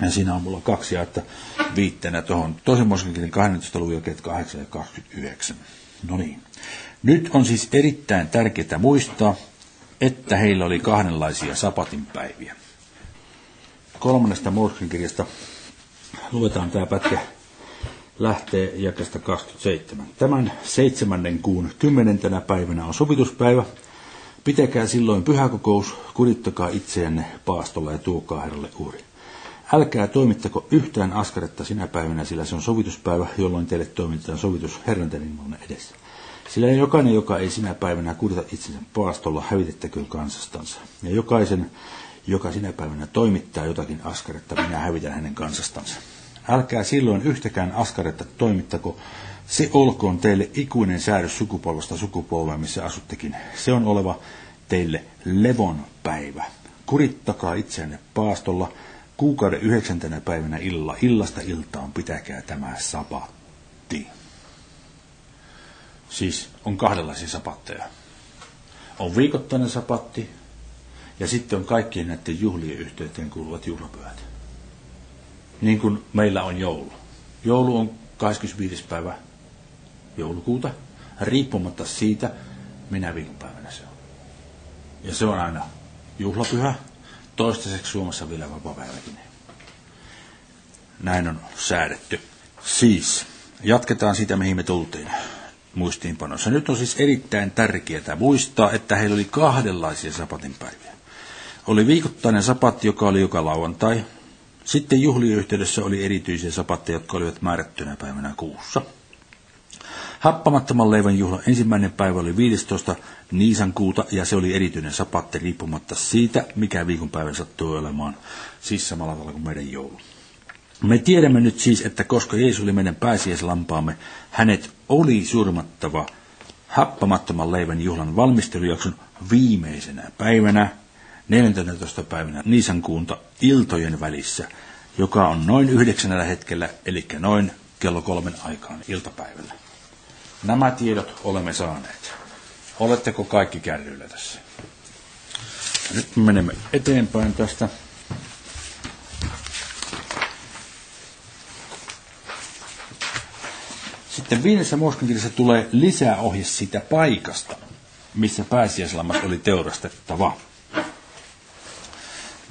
Ja siinä on mulla kaksi että viitteenä tuohon toisen Moskekin 12. luvun 8 ja 29. No niin. Nyt on siis erittäin tärkeää muistaa, että heillä oli kahdenlaisia sapatinpäiviä. Kolmannesta Moskekin kirjasta luetaan tämä pätkä lähtee jakesta 27. Tämän seitsemännen kuun kymmenentenä päivänä on sovituspäivä. Pitäkää silloin pyhäkokous, kurittakaa itseänne paastolla ja tuokaa Herralle uhri. Älkää toimittako yhtään askaretta sinä päivänä, sillä se on sovituspäivä, jolloin teille toimitetaan sovitus Herran teidän edessä. Sillä jokainen, joka ei sinä päivänä kurita itsensä paastolla, hävitettäköön kansastansa. Ja jokaisen, joka sinä päivänä toimittaa jotakin askaretta, minä hävitän hänen kansastansa. Älkää silloin yhtäkään askaretta toimittako, se olkoon teille ikuinen säädös sukupolvesta sukupolveen, missä asuttekin. Se on oleva teille levon päivä. Kurittakaa itseänne paastolla kuukauden yhdeksäntenä päivänä illalla. Illasta iltaan pitäkää tämä sapatti. Siis on kahdenlaisia sapatteja. On viikoittainen sapatti Ja sitten on kaikkien näiden juhlien yhteyteen kuuluvat juhlapyhät. Niin kuin meillä on joulu. Joulu on 25. päivä joulukuuta, riippumatta siitä, minä viikonpäivänä se on. Ja se on aina juhlapyhä, toistaiseksi Suomessa vielä vapaa-päiväkin. Näin on säädetty. Siis, jatketaan siitä, mihin me tultiin muistiinpanossa. Nyt on siis erittäin tärkeää muistaa, että heillä oli kahdenlaisia sapatinpäiviä. Oli viikoittainen sapatti, joka oli joka lauantai. Sitten juhlien yhteydessä oli erityisiä sapatteja, jotka olivat määrättynä päivänä kuussa. Happamattoman leivän juhla ensimmäinen päivä oli 15. Niisan kuuta ja se oli erityinen sapatti riippumatta siitä, mikä viikonpäivä sattui olemaan, siis samalla tavalla kuin meidän joulu. Me tiedämme nyt siis, että koska Jeesus oli meidän pääsiäislampaamme, hänet oli surmattava happamattoman leivän juhlan valmistelujakson viimeisenä päivänä, 14. päivänä Niisan kuunta iltojen välissä, joka on noin yhdeksännellä hetkellä, eli noin kello kolmen aikaan iltapäivällä. Nämä tiedot olemme saaneet. Oletteko kaikki kärryillä tässä? Nyt me menemme eteenpäin tästä. Sitten viidessä Mooseksen tulee lisää ohje siitä paikasta, missä pääsiäislammas oli teurastettava.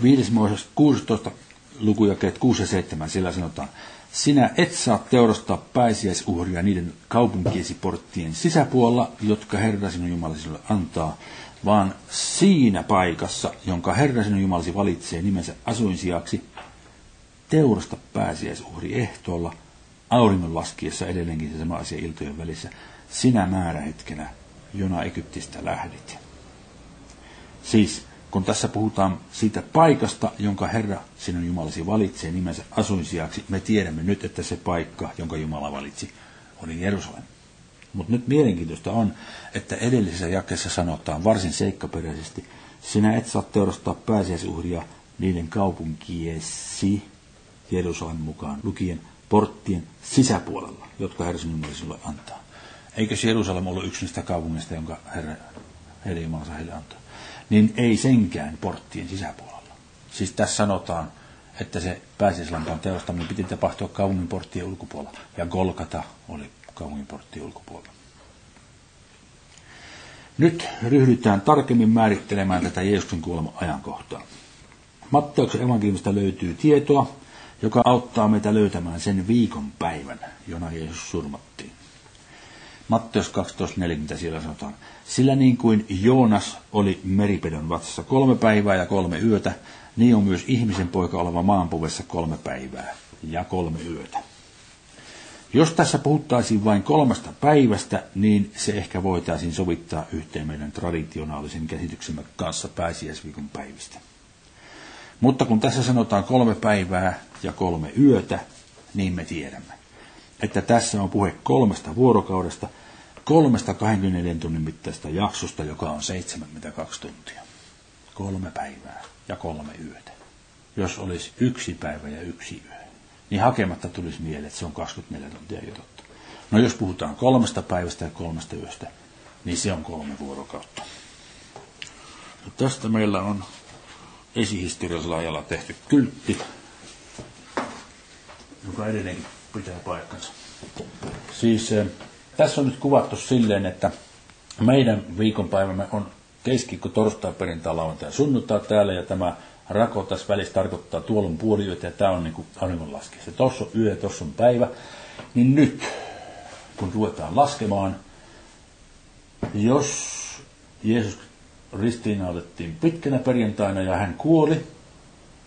Viides Mooses 16 lukujakeet 6 ja 7, sillä sanotaan, sinä et saa teurastaa pääsiäisuhria niiden kaupunkiesi porttien sisäpuolella, jotka Herra sinun Jumalasi antaa, vaan siinä paikassa, jonka Herra sinun Jumalasi valitsee nimensä asuinsijaksi, teurasta pääsiäisuhri ehtoolla, auringon laskiessa edelleenkin se sama asia iltojen välissä, sinä määrähetkenä, jona Egyptistä lähdit. Siis kun tässä puhutaan siitä paikasta, jonka Herra sinun Jumalasi valitsee nimensä asuinsijaksi, me tiedämme nyt, että se paikka, jonka Jumala valitsi, oli Jerusalem. Mutta nyt mielenkiintoista on, että edellisessä jakessa sanotaan varsin seikkaperäisesti, sinä et saa teurastaa pääsiäisuhria niiden kaupunkiesi Jerusalem mukaan lukien porttien sisäpuolella, jotka Herra sinun Jumalasi sinulle antaa. Eikö Jerusalem ollut yksi niistä kaupungeista, jonka Herra heidän Jumalansa heille antaa? Niin ei senkään porttien sisäpuolella. Siis tässä sanotaan, että se pääsiäislampaan teostaminen piti tapahtua kaupungin porttien ulkopuolella, ja Golgata oli kaupungin porttien ulkopuolella. Nyt ryhdytään tarkemmin määrittelemään tätä Jeesuksen kuoleman ajankohtaa. Matteuksen evankeliumista löytyy tietoa, joka auttaa meitä löytämään sen viikon päivän, jona Jeesus surmattiin. Matteus 12.40 siellä sanotaan, sillä niin kuin Joonas oli meripedon vatsassa kolme päivää ja kolme yötä, niin on myös ihmisen poika oleva maanpuvessa kolme päivää ja kolme yötä. Jos tässä puhuttaisiin vain kolmesta päivästä, niin se ehkä voitaisiin sovittaa yhteen meidän traditionaalisen käsityksemme kanssa pääsiäisviikon päivistä. Mutta kun tässä sanotaan kolme päivää ja kolme yötä, niin me tiedämme, että tässä on puhe kolmesta vuorokaudesta – kolmesta 24 tunnin mittaista jaksosta, joka on 72 tuntia. Kolme päivää ja kolme yötä. Jos olisi yksi päivä ja yksi yö, niin hakematta tulisi mieleen, että se on 24 tuntia jo totta. No jos puhutaan kolmesta päivästä ja kolmesta yöstä, niin se on kolme vuorokautta. Ja tästä meillä on esihistoriallisella ajalla tehty kyltti, joka edelleenkin pitää paikkansa. Siis eh, tässä on nyt kuvattu silleen, että meidän viikonpäivämme on keskiviikko, torstai, perjantai, lauantai ja sunnuntai täällä, ja tämä rako tässä välissä tarkoittaa tuolun puoliyötä, ja tämä on niin kuin auringonlaskiessa. Tuossa on yö, tuossa on päivä. Niin nyt, kun ruvetaan laskemaan, jos Jeesus ristiinnautettiin pitkänä perjantaina ja hän kuoli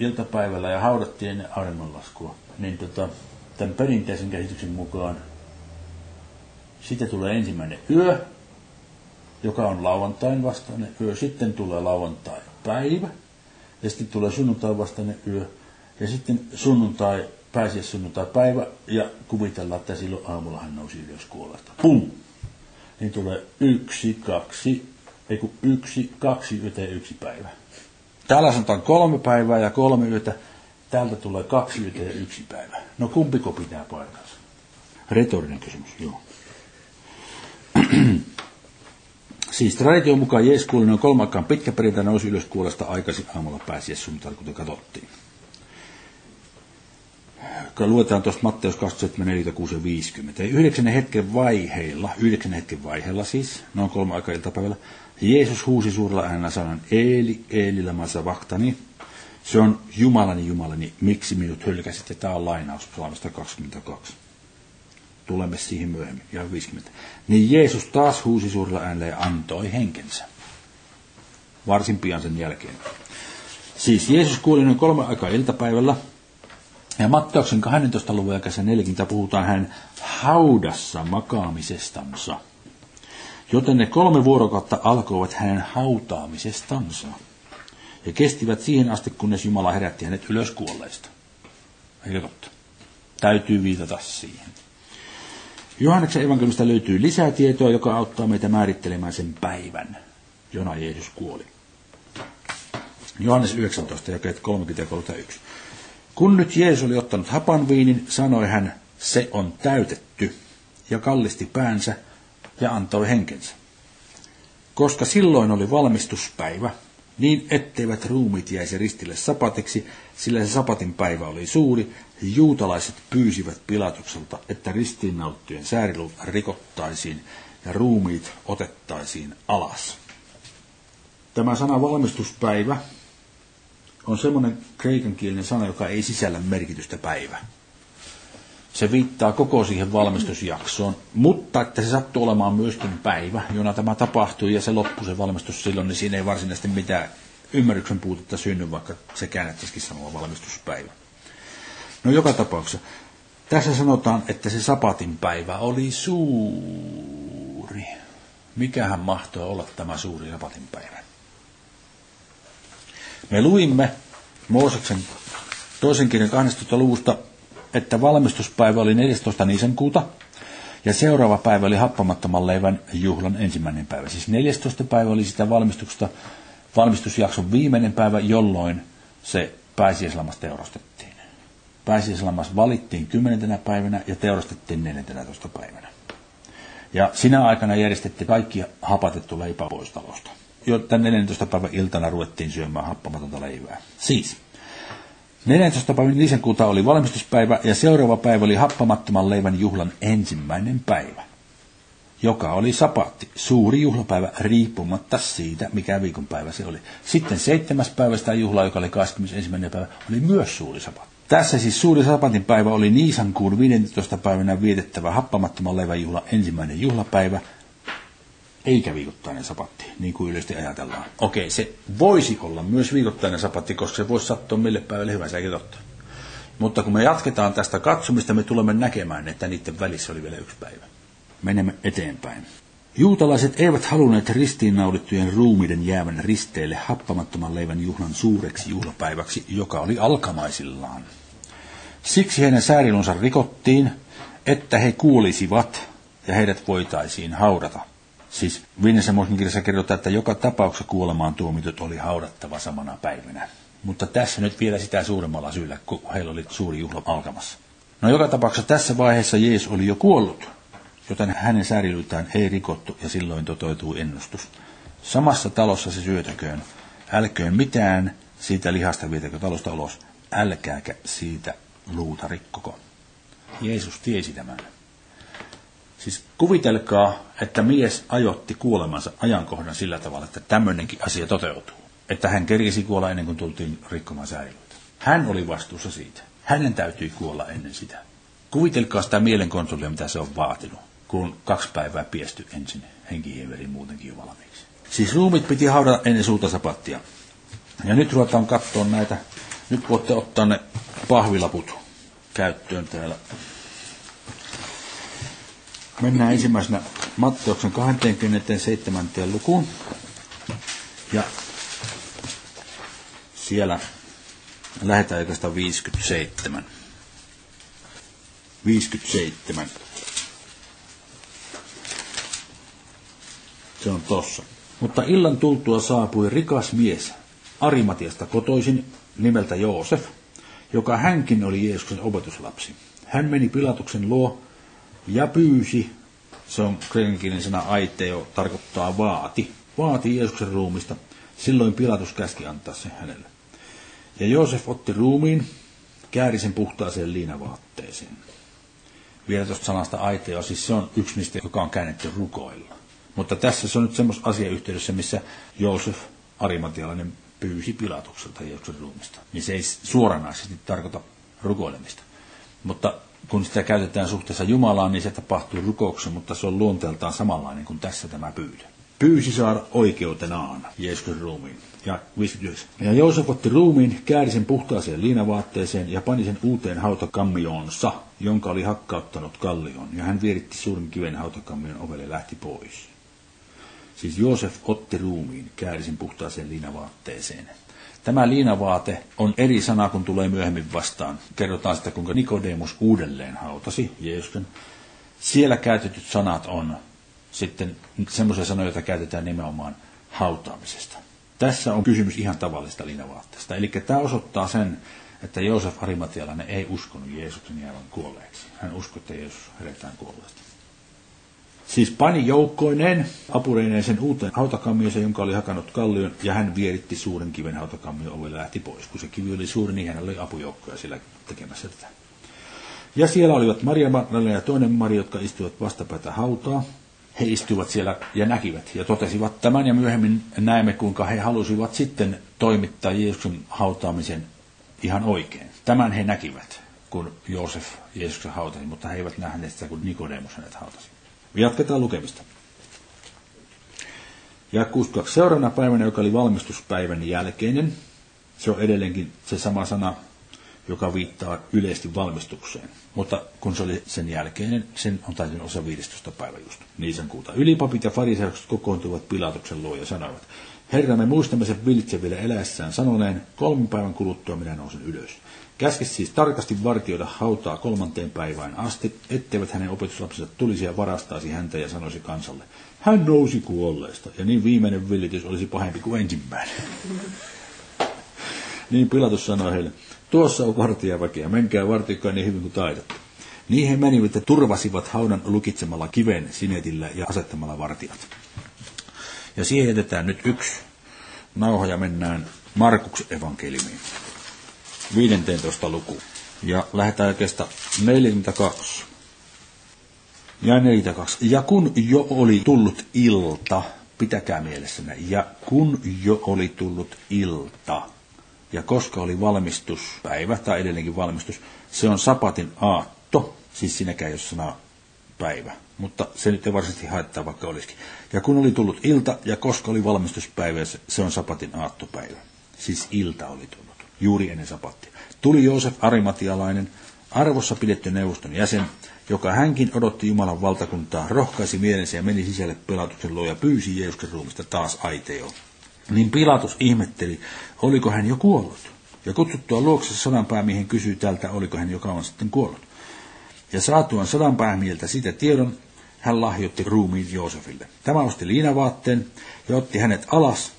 iltapäivällä ja haudattiin ennen auringonlaskua, niin tota, tämän perinteisen käsityksen mukaan sitten tulee ensimmäinen yö, joka on lauantain vastainen yö. Sitten tulee lauantai päivä. Ja sitten tulee sunnuntai vastainen yö. Ja sitten sunnuntai, pääsiäis sunnuntai päivä. Ja kuvitellaan, että silloin aamulla hän nousi ylös kuolesta. Pum! Niin tulee yksi, kaksi, ei kun yksi, kaksi yötä ja yksi päivä. Täällä sanotaan kolme päivää ja kolme yötä. Täältä tulee kaksi yötä ja yksi päivä. No kumpiko pitää paikkansa? Retorinen kysymys, joo. Siis tradition mukaan noin kolme aikaan pitkä perintä nousi ylös kuolesta aikaisin aamulla pääsi sunnuntai, kuten katsottiin. Luetaan tuosta Matteus 27, 46 ja 50. Ja yhdeksän hetken vaiheilla, yhdeksän hetken vaiheilla siis, noin kolme aikaa iltapäivällä, Jeesus huusi suurella äänellä sanan, Eeli, Eeli lama vaktani. Se on Jumalani, Jumalani, miksi minut hylkäsit? Tämä on lainaus psalmista 22 tulemme siihen myöhemmin, ja 50. Niin Jeesus taas huusi suurella äänellä ja antoi henkensä. Varsin pian sen jälkeen. Siis Jeesus kuoli noin kolme aikaa iltapäivällä, ja Matteuksen 12. luvun jälkeen 40 puhutaan hänen haudassa makaamisestansa. Joten ne kolme vuorokautta alkoivat hänen hautaamisestansa. Ja kestivät siihen asti, kunnes Jumala herätti hänet ylös kuolleista. Eikö totta? Täytyy viitata siihen. Johanneksen evankeliumista löytyy lisää tietoa, joka auttaa meitä määrittelemään sen päivän, jona Jeesus kuoli. Johannes 19, jakeet 30 ja 31. Kun nyt Jeesus oli ottanut hapan viinin, sanoi hän, se on täytetty, ja kallisti päänsä ja antoi henkensä. Koska silloin oli valmistuspäivä, niin etteivät ruumit jäisi ristille sapatiksi, sillä se sapatin päivä oli suuri, juutalaiset pyysivät Pilatukselta, että ristiinnauttujen säärilut rikottaisiin ja ruumiit otettaisiin alas. Tämä sana valmistuspäivä on semmoinen kreikankielinen sana, joka ei sisällä merkitystä päivä. Se viittaa koko siihen valmistusjaksoon, mutta että se sattuu olemaan myöskin päivä, jona tämä tapahtui ja se loppui se valmistus silloin, niin siinä ei varsinaisesti mitään ymmärryksen puutetta synny, vaikka se käännettäisikin sanoa valmistuspäivä. No joka tapauksessa. Tässä sanotaan, että se sapatin päivä oli suuri. Mikähän mahtoi olla tämä suuri sapatin päivä? Me luimme Mooseksen toisen kirjan 12. luvusta, että valmistuspäivä oli 14. nisenkuuta ja seuraava päivä oli happamattoman leivän juhlan ensimmäinen päivä. Siis 14. päivä oli sitä valmistuksesta, valmistusjakson viimeinen päivä, jolloin se pääsiäislammas teurastettiin. Pääsiäislammas valittiin kymmenentenä päivänä ja teurastettiin 14. päivänä. Ja sinä aikana järjestettiin kaikki hapatettu leipä pois talosta. Jo tämän 14. päivän iltana ruvettiin syömään happamatonta leivää. Siis 14. päivän lisenkuuta oli valmistuspäivä ja seuraava päivä oli happamattoman leivän juhlan ensimmäinen päivä, joka oli sapatti, suuri juhlapäivä riippumatta siitä, mikä viikonpäivä se oli. Sitten seitsemäs päivä sitä juhlaa, joka oli 21. päivä, oli myös suuri sapatti. Tässä siis suuri sapatin päivä oli Niisan kuun 15. päivänä vietettävä happamattoman leivän juhla ensimmäinen juhlapäivä, eikä viikoittainen sapatti, niin kuin yleisesti ajatellaan. Okei, se voisi olla myös viikoittainen sapatti, koska se voisi sattua mille päivälle hyvänsä, eikä totta. Mutta kun me jatketaan tästä katsomista, me tulemme näkemään, että niiden välissä oli vielä yksi päivä. Menemme eteenpäin. Juutalaiset eivät halunneet ristiinnaulittujen ruumiiden jäävän risteille happamattoman leivän juhlan suureksi juhlapäiväksi, joka oli alkamaisillaan. Siksi heidän säärilunsa rikottiin, että he kuulisivat ja heidät voitaisiin haudata. Siis Vinnesemoskin kirjassa kerrotaan, että joka tapauksessa kuolemaan tuomitut oli haudattava samana päivänä. Mutta tässä nyt vielä sitä suuremmalla syyllä, kun heillä oli suuri juhla alkamassa. No joka tapauksessa tässä vaiheessa Jeesus oli jo kuollut, joten hänen säärilyytään ei rikottu ja silloin toteutuu ennustus. Samassa talossa se syötäköön. Älköön mitään siitä lihasta vietäkö talosta ulos. Älkääkä siitä luuta rikkoko. Jeesus tiesi tämän. Siis kuvitelkaa, että mies ajotti kuolemansa ajankohdan sillä tavalla, että tämmöinenkin asia toteutuu. Että hän kerkesi kuolla ennen kuin tultiin rikkomaan säilyitä. Hän oli vastuussa siitä. Hänen täytyi kuolla ennen sitä. Kuvitelkaa sitä mielenkontrollia, mitä se on vaatinut, kun kaksi päivää piesty ensin henkihieveri muutenkin jo valmiiksi. Siis ruumit piti haudata ennen suuta sapattia. Ja nyt ruvetaan katsoa näitä. Nyt voitte ottaa ne pahvilaput käyttöön täällä Mennään ensimmäisenä Matteuksen 27. lukuun. Ja siellä oikeastaan 57. 57. Se on tossa. Mutta illan tultua saapui rikas mies, Arimatiasta kotoisin nimeltä Joosef, joka hänkin oli Jeesuksen opetuslapsi. Hän meni Pilatuksen luo ja pyysi se on kreikankielinen sana aiteo, tarkoittaa vaati. Vaati Jeesuksen ruumista. Silloin Pilatus käski antaa sen hänelle. Ja Joosef otti ruumiin, kääri sen puhtaaseen liinavaatteeseen. Vielä tuosta sanasta aiteo, siis se on yksi niistä, joka on käännetty rukoilla. Mutta tässä se on nyt semmoista asiayhteydessä, missä Joosef Arimatialainen pyysi Pilatukselta Jeesuksen ruumista. Niin se ei suoranaisesti tarkoita rukoilemista. Mutta kun sitä käytetään suhteessa Jumalaan, niin se tapahtuu rukouksen, mutta se on luonteeltaan samanlainen kuin tässä tämä pyydä. Pyysi saada oikeutenaan Jeesuksen ruumiin. Ja 59. Ja Joosef otti ruumiin, kääri sen puhtaaseen liinavaatteeseen ja pani sen uuteen hautakammioonsa, jonka oli hakkauttanut kallion. Ja hän vieritti suuren kiven hautakammion ovelle lähti pois. Siis Joosef otti ruumiin, kääri sen puhtaaseen liinavaatteeseen. Tämä liinavaate on eri sana, kun tulee myöhemmin vastaan. Kerrotaan sitä, kuinka Nikodemus uudelleen hautasi Jeesuksen. Siellä käytetyt sanat on sitten semmoisia sanoja, joita käytetään nimenomaan hautaamisesta. Tässä on kysymys ihan tavallista liinavaatteesta. Eli tämä osoittaa sen, että Joosef Arimatialainen ei uskonut Jeesuksen jäävän kuolleeksi. Hän uskoi, että Jeesus herätään kuolleesta. Siis pani joukkoineen apureineen sen uuteen hautakammioon, jonka oli hakannut kallion, ja hän vieritti suuren kiven hautakammion ovelle lähti pois. Kun se kivi oli suuri, niin hän oli apujoukkoja siellä tekemässä tätä. Ja siellä olivat Maria Magdalena ja toinen Maria, jotka istuivat vastapäätä hautaa. He istuivat siellä ja näkivät ja totesivat tämän ja myöhemmin näemme, kuinka he halusivat sitten toimittaa Jeesuksen hautaamisen ihan oikein. Tämän he näkivät, kun Joosef Jeesuksen hautasi, mutta he eivät nähneet sitä, kun Nikodemus hänet hautasi. Jatketaan lukemista. Ja 62 seuraavana päivänä, joka oli valmistuspäivän jälkeinen, se on edelleenkin se sama sana, joka viittaa yleisesti valmistukseen. Mutta kun se oli sen jälkeinen, sen on taisin osa 15. päivä just. Niisen kuuta. Ylipapit ja fariseukset kokoontuivat Pilatuksen luo ja sanoivat, Herra, me muistamme sen vilitse vielä eläessään sanoneen, kolmen päivän kuluttua minä nousen ylös. Käski siis tarkasti vartioida hautaa kolmanteen päivään asti, etteivät hänen opetuslapsensa tulisi ja varastaisi häntä ja sanoisi kansalle, hän nousi kuolleesta, ja niin viimeinen villitys olisi pahempi kuin ensimmäinen. niin Pilatus sanoi heille, tuossa on vartijaväkeä, menkää vartiokaa niin hyvin kuin taidatte. Niin he menivät ja turvasivat haudan lukitsemalla kiven sinetillä ja asettamalla vartijat. Ja siihen jätetään nyt yksi nauha ja mennään Markuksen evankeliumiin. 15 luku. Ja lähdetään oikeastaan 42. Ja 42. Ja kun jo oli tullut ilta, pitäkää mielessänne, ja kun jo oli tullut ilta, ja koska oli valmistuspäivä, tai edelleenkin valmistus, se on sapatin aatto, siis sinäkään jos sanaa päivä, mutta se nyt ei varsinaisesti haittaa, vaikka olisikin. Ja kun oli tullut ilta, ja koska oli valmistuspäivä, se on sapatin aattopäivä. Siis ilta oli tullut juuri ennen sapattia. Tuli Joosef Arimatialainen, arvossa pidetty neuvoston jäsen, joka hänkin odotti Jumalan valtakuntaa, rohkaisi mielensä ja meni sisälle Pilatuksen luo ja pyysi Jeesuksen ruumista taas aiteoon. Niin Pilatus ihmetteli, oliko hän jo kuollut. Ja kutsuttua luokse sodanpäämiehen kysyi tältä, oliko hän jo kauan sitten kuollut. Ja saatuaan sodanpäämieltä sitä tiedon, hän lahjoitti ruumiin Joosefille. Tämä osti liinavaatteen ja otti hänet alas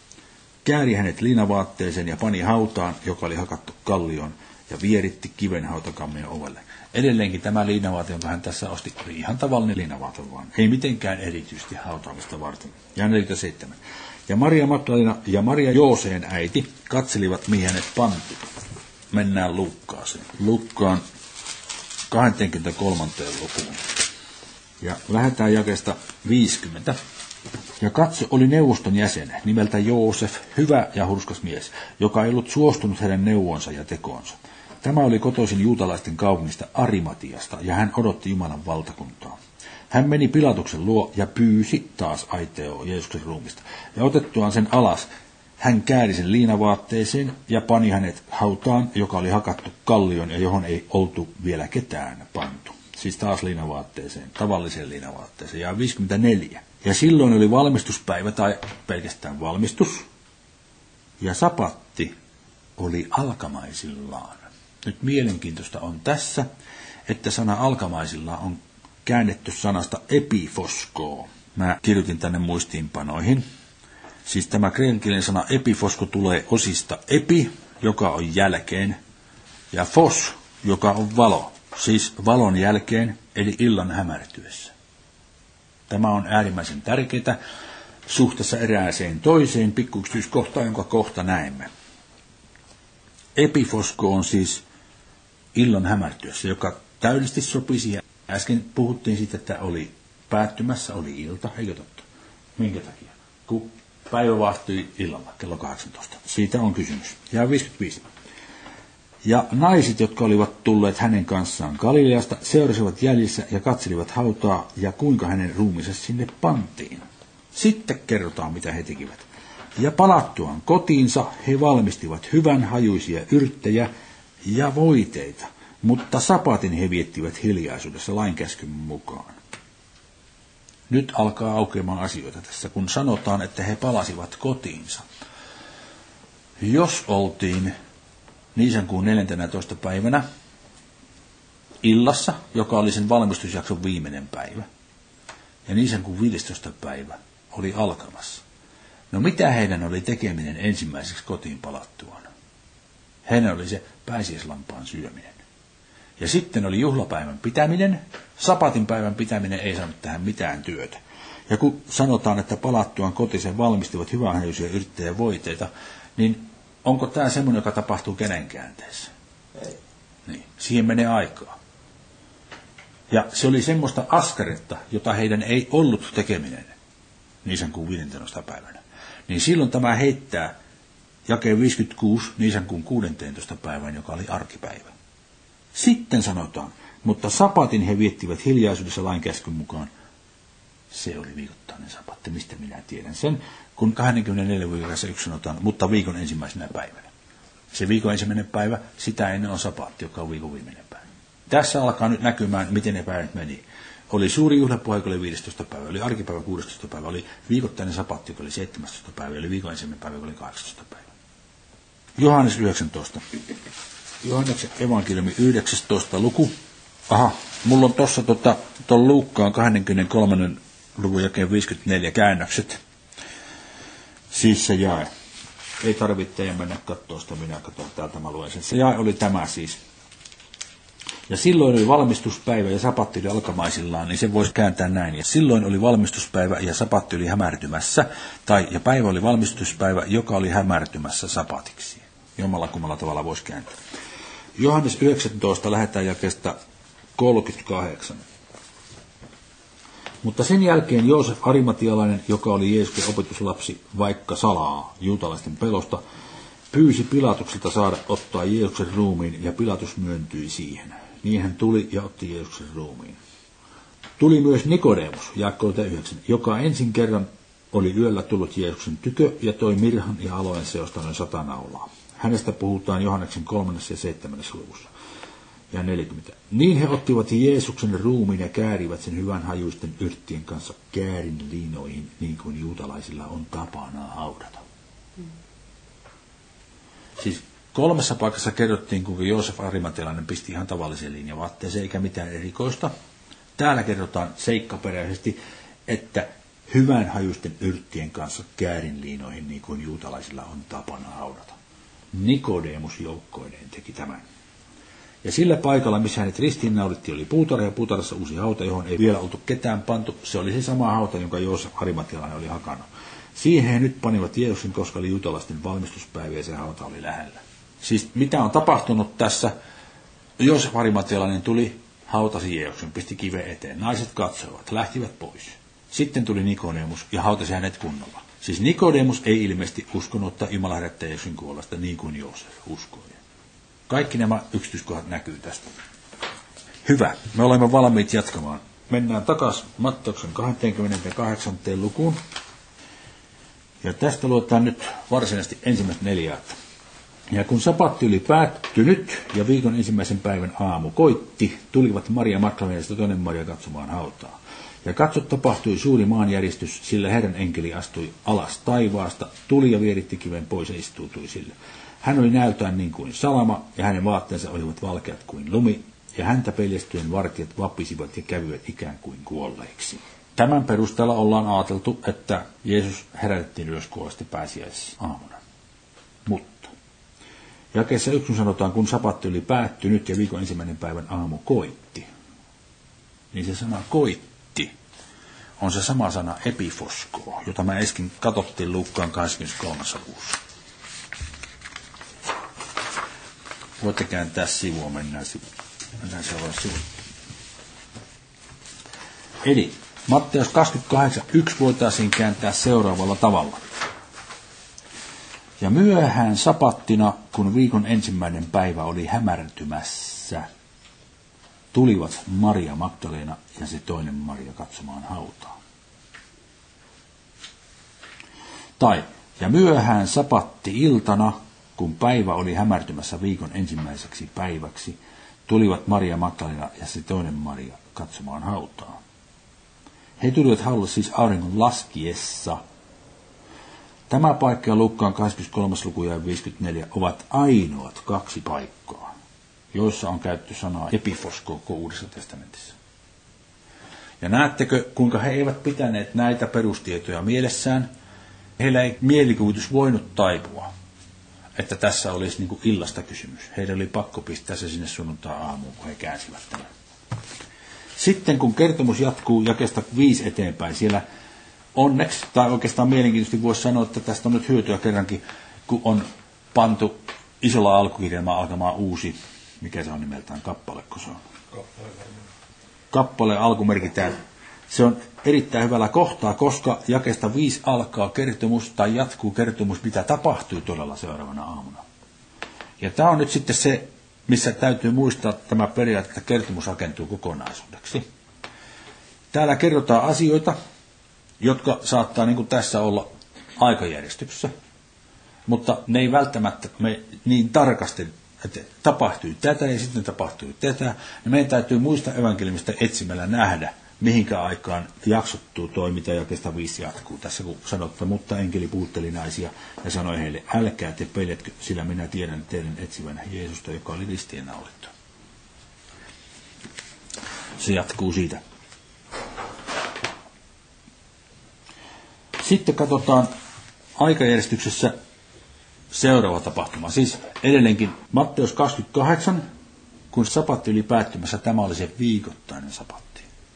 kääri hänet liinavaatteeseen ja pani hautaan, joka oli hakattu kallioon, ja vieritti kiven hautakammien ovelle. Edelleenkin tämä liinavaate, jonka hän tässä osti, oli ihan tavallinen liinavaate vaan. Ei mitenkään erityisesti hautaamista varten. Ja 47. Ja Maria Magdalena ja Maria Jooseen äiti katselivat, mihin hänet pantu. Mennään Lukkaaseen. Lukkaan 23. lukuun. Ja lähdetään jakesta 50. Ja katso oli neuvoston jäsen, nimeltä Joosef, hyvä ja hurskas mies, joka ei ollut suostunut heidän neuvonsa ja tekoonsa. Tämä oli kotoisin juutalaisten kaupungista Arimatiasta, ja hän odotti Jumalan valtakuntaa. Hän meni Pilatuksen luo ja pyysi taas aiteo Jeesuksen ruumista. Ja otettuaan sen alas, hän kääri sen liinavaatteeseen ja pani hänet hautaan, joka oli hakattu kallion ja johon ei oltu vielä ketään pantu. Siis taas liinavaatteeseen, tavalliseen liinavaatteeseen. Ja 54. Ja silloin oli valmistuspäivä tai pelkästään valmistus. Ja sapatti oli alkamaisillaan. Nyt mielenkiintoista on tässä, että sana alkamaisillaan on käännetty sanasta epifosko. Mä kirjoitin tänne muistiinpanoihin. Siis tämä kreikankielinen sana epifosko tulee osista epi, joka on jälkeen, ja fos, joka on valo, siis valon jälkeen, eli illan hämärtyessä. Tämä on äärimmäisen tärkeää suhteessa erääseen toiseen pikkuyksityiskohtaan, jonka kohta näemme. Epifosko on siis illan hämärtyessä, joka täydellisesti sopii siihen. Äsken puhuttiin siitä, että oli päättymässä, oli ilta, eikö totta? Minkä takia? Kun päivä vahtui illalla kello 18. Siitä on kysymys. Ja 55. Ja naiset, jotka olivat tulleet hänen kanssaan Galileasta, seurasivat jäljissä ja katselivat hautaa ja kuinka hänen ruumiinsa sinne pantiin. Sitten kerrotaan, mitä he tekivät. Ja palattuaan kotiinsa he valmistivat hyvän hajuisia yrttejä ja voiteita, mutta sapatin he viettivät hiljaisuudessa lainkäskyn mukaan. Nyt alkaa aukeamaan asioita tässä, kun sanotaan, että he palasivat kotiinsa. Jos oltiin Niisankuun 14. päivänä illassa, joka oli sen valmistusjakson viimeinen päivä, ja Niisankuun 15. päivä oli alkamassa. No mitä heidän oli tekeminen ensimmäiseksi kotiin palattuaan? Heidän oli se pääsiäislampaan syöminen. Ja sitten oli juhlapäivän pitäminen. Sapatin päivän pitäminen ei saanut tähän mitään työtä. Ja kun sanotaan, että palattuaan kotisen valmistivat hyvänhajuisia yrittäjä voiteita, niin onko tämä semmoinen, joka tapahtuu kenen käänteessä? Ei. Niin, siihen menee aikaa. Ja se oli semmoista askaretta, jota heidän ei ollut tekeminen niisän kuun 15. päivänä. Niin silloin tämä heittää jakeen 56 niisän kuun 16. päivän, joka oli arkipäivä. Sitten sanotaan, mutta sapatin he viettivät hiljaisuudessa lain käskyn mukaan. Se oli viikoittainen sapatti, mistä minä tiedän sen, kun 24 viikossa yksi sanotaan, mutta viikon ensimmäisenä päivänä. Se viikon ensimmäinen päivä, sitä ennen on sapatti, joka on viikon viimeinen päivä. Tässä alkaa nyt näkymään, miten ne päivät meni. Oli suuri juhlapuhe, oli 15. päivä, oli arkipäivä 16. päivä, oli viikoittainen sapatti, joka oli 17. päivä, oli viikon ensimmäinen päivä, joka oli 18. päivä. Johannes 19. Johanneksen evankeliumi 19. luku. Aha, mulla on tuossa tota, tuon Luukkaan 23. luvun jälkeen 54 käännökset. Siis se jae. Ei tarvitse mennä katsoa sitä, minä katson täältä, mä luen sen. Se jae oli tämä siis. Ja silloin oli valmistuspäivä ja sapatti oli alkamaisillaan, niin se voisi kääntää näin. Ja silloin oli valmistuspäivä ja sapatti oli hämärtymässä, tai ja päivä oli valmistuspäivä, joka oli hämärtymässä sapatiksi. Jomalla kummalla tavalla voisi kääntää. Johannes 19 lähetään jakesta 38. Mutta sen jälkeen Joosef Arimatialainen, joka oli Jeesuksen opetuslapsi, vaikka salaa juutalaisten pelosta, pyysi Pilatukselta saada ottaa Jeesuksen ruumiin, ja Pilatus myöntyi siihen. Niin hän tuli ja otti Jeesuksen ruumiin. Tuli myös Nikodemus, Jaakko 9, joka ensin kerran oli yöllä tullut Jeesuksen tykö ja toi mirhan ja aloen seosta noin sata naulaa. Hänestä puhutaan Johanneksen kolmannessa ja seitsemännessä luvussa. Ja 40. Niin he ottivat Jeesuksen ruumiin ja käärivät sen hyvän hajuisten yrttien kanssa käärin liinoihin, niin kuin juutalaisilla on tapana haudata. Mm. Siis kolmessa paikassa kerrottiin, kuinka Joosef Arimatilainen pisti ihan tavalliseen linjavaatteeseen, eikä mitään erikoista. Täällä kerrotaan seikkaperäisesti, että hyvän hajuisten yrttien kanssa käärin liinoihin, niin kuin juutalaisilla on tapana haudata. Nikodemus joukkoineen teki tämän. Ja sillä paikalla, missä hänet ristiinnaulittiin, oli puutara ja puutarassa uusi hauta, johon ei vielä oltu ketään pantu. Se oli se sama hauta, jonka Joosef Arimatilainen oli hakannut. Siihen he nyt panivat Jeesuksen, koska oli juutalaisten valmistuspäivä ja se hauta oli lähellä. Siis mitä on tapahtunut tässä? Joosef Arimatialainen tuli, hautasi Jeesuksen, pisti kive eteen. Naiset katsoivat, lähtivät pois. Sitten tuli Nikodemus ja hautasi hänet kunnolla. Siis Nikodemus ei ilmeisesti uskonut että Jumala herättää Jeesuksen kuolesta niin kuin Joosef uskoi. Kaikki nämä yksityiskohdat näkyy tästä. Hyvä, me olemme valmiit jatkamaan. Mennään takaisin Matteuksen 28. lukuun. Ja tästä luetaan nyt varsinaisesti ensimmäistä neljättä. Ja kun sapatti oli päättynyt ja viikon ensimmäisen päivän aamu koitti, tulivat Maria Magdalena ja toinen Maria katsomaan hautaa. Ja katso tapahtui suuri maanjäristys, sillä Herran enkeli astui alas taivaasta, tuli ja vieritti kiven pois ja istuutui sille. Hän oli näytään niin kuin salama, ja hänen vaatteensa olivat valkeat kuin lumi, ja häntä peljestyen vartijat vapisivat ja kävivät ikään kuin kuolleiksi. Tämän perusteella ollaan ajateltu, että Jeesus herätettiin ylös kuolesti pääsiäisaamuna. Mutta jakeessa yksin sanotaan, kun sapatti oli päättynyt ja viikon ensimmäinen päivän aamu koitti, niin se sana koitti on se sama sana epifosko, jota mä äsken katsottiin Luukkaan 23. luvussa. Voitte kääntää sivua, mennään, sivu. mennään seuraavaan sivuun. Eli Matteus 28, 1 voitaisiin kääntää seuraavalla tavalla. Ja myöhään sapattina, kun viikon ensimmäinen päivä oli hämärtymässä, tulivat Maria Magdalena ja se toinen Maria katsomaan hautaa. Tai, ja myöhään sapatti iltana, päivä oli hämärtymässä viikon ensimmäiseksi päiväksi, tulivat Maria Magdalena ja se toinen Maria katsomaan hautaa. He tulivat haulle siis auringon laskiessa. Tämä paikka ja Lukkaan 23. luku ja 54 ovat ainoat kaksi paikkaa, joissa on käytetty sanaa epifosko koko Uudessa testamentissa. Ja näettekö, kuinka he eivät pitäneet näitä perustietoja mielessään? Heillä ei mielikuvitus voinut taipua, että tässä olisi niin kuin illasta kysymys. Heidän oli pakko pistää se sinne sunnuntai-aamuun, kun he käänsivät tämän. Sitten kun kertomus jatkuu jakesta viisi eteenpäin, siellä onneksi, tai oikeastaan mielenkiintoisesti voisi sanoa, että tästä on nyt hyötyä kerrankin, kun on pantu isolla alkukirjelmalla alkamaan uusi, mikä se on nimeltään, kappale, kun se on? Kappale, kappale alku merkitään. Se on erittäin hyvällä kohtaa, koska jakesta viisi alkaa kertomus tai jatkuu kertomus, mitä tapahtuu todella seuraavana aamuna. Ja tämä on nyt sitten se missä täytyy muistaa tämä periaate, että kertomus rakentuu kokonaisuudeksi. Täällä kerrotaan asioita, jotka saattaa niin kuin tässä olla aikajärjestyksessä, mutta ne ei välttämättä me niin tarkasti, että tapahtui tätä ja sitten tapahtui tätä. Ja meidän täytyy muistaa evankeliumista etsimällä nähdä, mihinkä aikaan jaksottuu toiminta ja kestä viisi jatkuu. Tässä kun sanotte, mutta enkeli puutteli naisia ja sanoi heille, älkää te peljetkö, sillä minä tiedän teidän etsivänä Jeesusta, joka oli ristien naulittu. Se jatkuu siitä. Sitten katsotaan aikajärjestyksessä seuraava tapahtuma. Siis edelleenkin Matteus 28, kun sapatti oli päättymässä, tämä oli se viikoittainen sapatti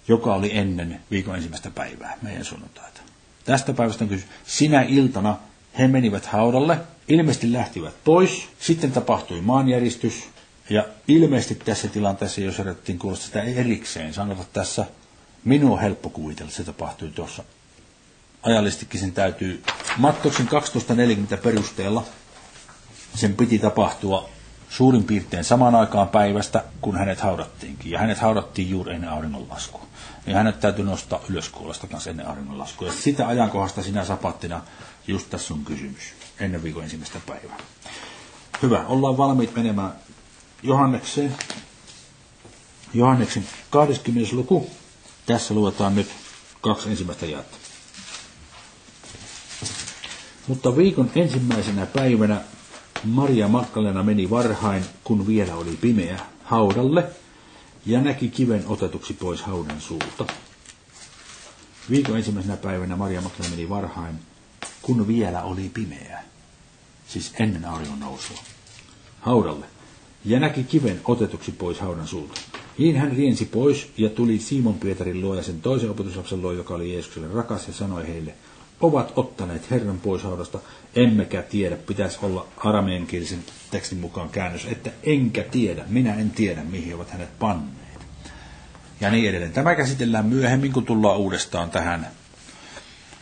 joka oli ennen viikon ensimmäistä päivää, meidän sunnuntaita. Tästä päivästä on kysymys. Sinä iltana he menivät haudalle, ilmeisesti lähtivät pois, sitten tapahtui maanjäristys, ja ilmeisesti tässä tilanteessa, jos yritettiin kuulla sitä erikseen, sanota tässä, minun on helppo kuvitella, se tapahtui tuossa. Ajallistikin sen täytyy, Mattoksen 12.40 perusteella, sen piti tapahtua suurin piirtein samaan aikaan päivästä, kun hänet haudattiinkin. Ja hänet haudattiin juuri ennen auringonlaskua. Niin hänet täytyy nostaa ylös kuolesta kanssa ennen auringonlaskua. Ja sitä ajankohdasta sinä sapattina just tässä on kysymys. Ennen viikon ensimmäistä päivää. Hyvä, ollaan valmiit menemään Johannekseen. Johanneksen 20. luku. Tässä luetaan nyt kaksi ensimmäistä jaetta. Mutta viikon ensimmäisenä päivänä Maria Magdalena meni varhain, kun vielä oli pimeä, haudalle ja näki kiven otetuksi pois haudan suulta. Viikon ensimmäisenä päivänä Maria Magdalena meni varhain, kun vielä oli pimeä, siis ennen auringon nousua, haudalle ja näki kiven otetuksi pois haudan suulta. Niin hän riensi pois ja tuli Simon Pietarin luo ja sen toisen opetuslapsen luo, joka oli Jeesukselle rakas, ja sanoi heille, ovat ottaneet Herran pois haudasta, emmekä tiedä, pitäisi olla arameenkielisen tekstin mukaan käännös, että enkä tiedä, minä en tiedä, mihin ovat hänet panneet. Ja niin edelleen. Tämä käsitellään myöhemmin, kun tullaan uudestaan tähän.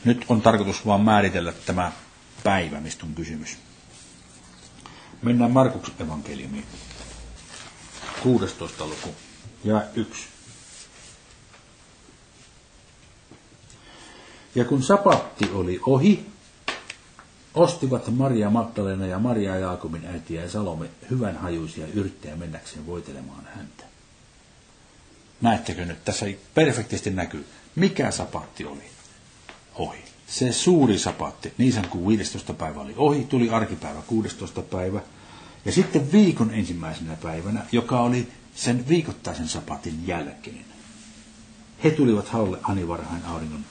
Nyt on tarkoitus vain määritellä tämä päivä, mistä on kysymys. Mennään Markuksen evankeliumiin. 16. luku ja 1. Ja kun sapatti oli ohi, ostivat Maria Magdalena ja Maria Jaakobin äitiä ja Salome hyvän hajuisia yrttejä mennäkseen voitelemaan häntä. Näettekö nyt, tässä ei perfektisti näkyy, mikä sapatti oli ohi. Se suuri sapatti, niin sanottu 15. päivä oli ohi, tuli arkipäivä 16. päivä, ja sitten viikon ensimmäisenä päivänä, joka oli sen viikoittaisen sapatin jälkeen. He tulivat haulle anivarhain auringon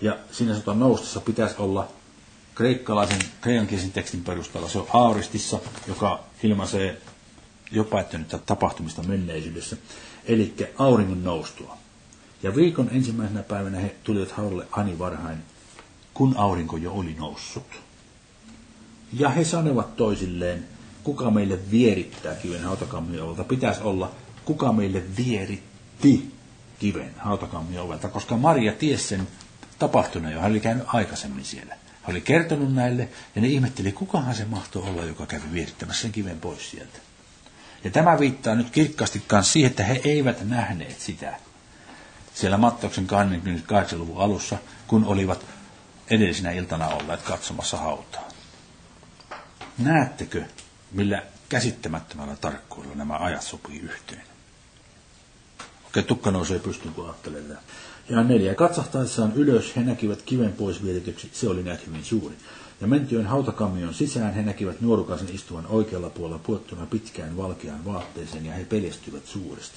ja siinä sanotaan noustessa pitäisi olla kreikkalaisen kreikankielisen tekstin perusteella. Se on auristissa, joka ilmaisee jo päättynyttä tapahtumista menneisyydessä. Eli auringon noustua. Ja viikon ensimmäisenä päivänä he tulivat haudalle ani varhain, kun aurinko jo oli noussut. Ja he sanoivat toisilleen, kuka meille vierittää kiven hautakammiovelta. Pitäisi olla, kuka meille vieritti kiven hautakammiovelta, koska Maria tiesi sen tapahtuneen jo. Hän oli käynyt aikaisemmin siellä. Hän oli kertonut näille, ja ne ihmetteli, kukahan se mahtoi olla, joka kävi vierittämässä sen kiven pois sieltä. Ja tämä viittaa nyt kirkkaasti myös siihen, että he eivät nähneet sitä siellä Mattoksen 28-luvun alussa, kun olivat edellisenä iltana olleet katsomassa hautaa. Näettekö, millä käsittämättömällä tarkkuudella nämä ajat sopii yhteen? Okei, tukka nousee pystyyn, kun ajattelee tätä. Ja neljä. Katsahtaessaan ylös he näkivät kiven pois vietetyksi, se oli näet hyvin suuri. Ja mentyen hautakammion sisään he näkivät nuorukaisen istuvan oikealla puolella puottuna pitkään valkeaan vaatteeseen ja he peljestyivät suuresti.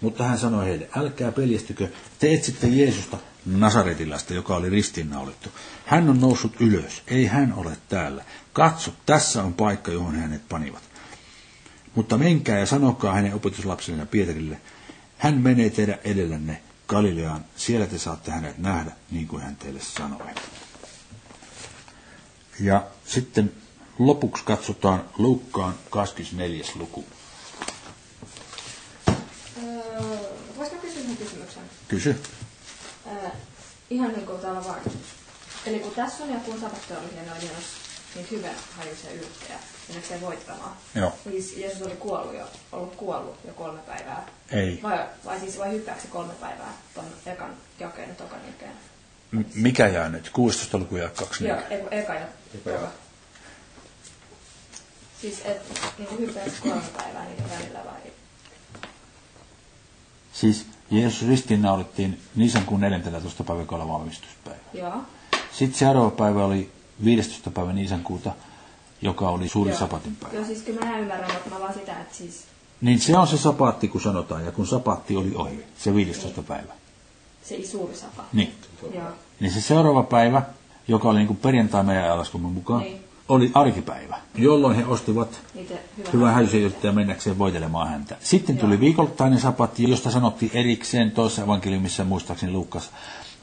Mutta hän sanoi heille, älkää peljestykö, te etsitte Jeesusta, Nasaretilasta, joka oli ristiinnaulittu. Hän on noussut ylös, ei hän ole täällä. Katso, tässä on paikka, johon hänet panivat. Mutta menkää ja sanokaa hänen opetuslapselle Pietarille, hän menee teidän edellänne Galileaan, siellä te saatte hänet nähdä, niin kuin hän teille sanoi. Ja sitten lopuksi katsotaan Lukkaan 24. luku. Öö, voisiko kysyä kysymyksen? Kysy. Öö, ihan niin kuin täällä vaan. Eli kun tässä on kun sapatto oli hieno ilmas, niin hyvä hajuisen yrttejä, ja se voittamaan. Joo. Siis Jeesus oli kuollut jo, ollut kuollut jo kolme päivää. Ei. Vai, vai siis vai hyppääkö se kolme päivää ton ekan jakeen ja tokan jakeen? M- mikä jää nyt? 16 luku ja 2 Joo, kun eka ja toka. Siis et niin hyppääkö kolme päivää niiden välillä vai? Siis Jeesus ristiinnaulittiin Nisan kuun 14. päivä, joka oli valmistuspäivä. Joo. Sitten seuraava päivä oli 15. päivä Nisan kuuta, joka oli suuri Joo. sapatin päivä. Joo, siis kyllä mä ymmärrän, mutta mä vaan sitä, että siis Niin se on se sapaatti, kun sanotaan, ja kun sapaatti oli ohi, se 15. päivä. se ei suuri sapa. Niin. Joo. Niin se seuraava päivä, joka oli niin kuin perjantai meidän ajalaskumme mukaan, Niin. oli arkipäivä, jolloin he ostivat hyvän hälysen yrittäjä mennäkseen voitelemaan häntä. Sitten tuli Joo. viikoittainen sapatti, josta sanottiin erikseen toisessa evankeliumissa, muistaakseni Luukas,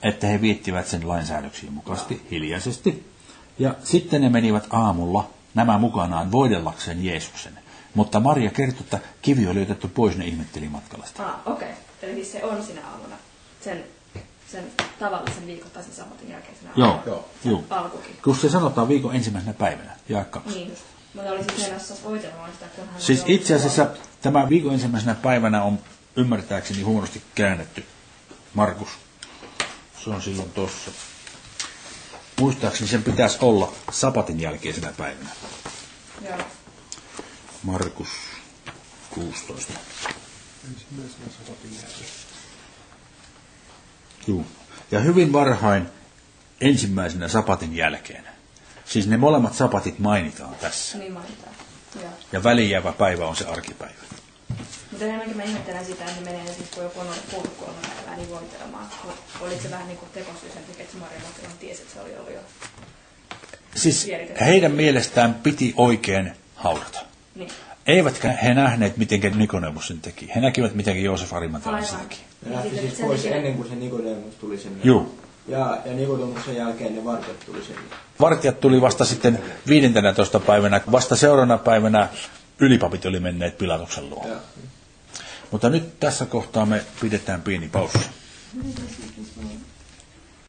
että he viettivät sen lainsäädöksiin mukaisesti, hiljaisesti. Ja sitten ne menivät aamulla nämä mukanaan voidellakseen Jeesuksen. Mutta Maria kertoi, että kivi oli otettu pois, ne ihmetteli matkalla sitä. Ah, okei. Okay. Eli siis se on sinä aamuna. Sen, sen tavallisen viikoittaisen jälkeen sinä Joo, aamuna. joo. Alkukin. Kun se sanotaan viikon ensimmäisenä päivänä, jae kaksi. Niin just. Mutta oli siis menossa voitelemaan sitä, kun hän Siis ollut itse asiassa kuollut. tämä viikon ensimmäisenä päivänä on ymmärtääkseni huonosti käännetty. Markus, se on silloin tossa. Muistaakseni sen pitäisi olla sapatin jälkeisenä päivänä. Joo. Markus 16. Juu. Ja hyvin varhain ensimmäisenä sapatin jälkeen. Siis ne molemmat sapatit mainitaan tässä. Niin mainitaan. Joo. Ja välijäävä päivä on se arkipäivä. Mutta enemmänkin mä ihmettelen sitä, että ne menee siis, kun joku on ollut kuollut kolme päivää, niin voitelemaan. Oliko se vähän niin kuin tekosyy sen takia, että se Maria Magdalena tiesi, että se oli ollut jo. Siis heidän mielestään piti oikein haudata. Niin. Eivätkä he nähneet, miten Nikodemus sen teki. He näkivät, miten Joosef Arimatealla se Aivan. teki. Ne lähti siis sen pois ennen kuin se Nikodemus tuli sinne. Juu. Ja, ja Nikodemuksen jälkeen ne vartijat tuli sinne. Vartijat tuli vasta sitten 15. päivänä, vasta seuraavana päivänä ylipapit oli menneet Pilatuksen luo. Ja. Mutta nyt tässä kohtaa me pidetään pieni paussi.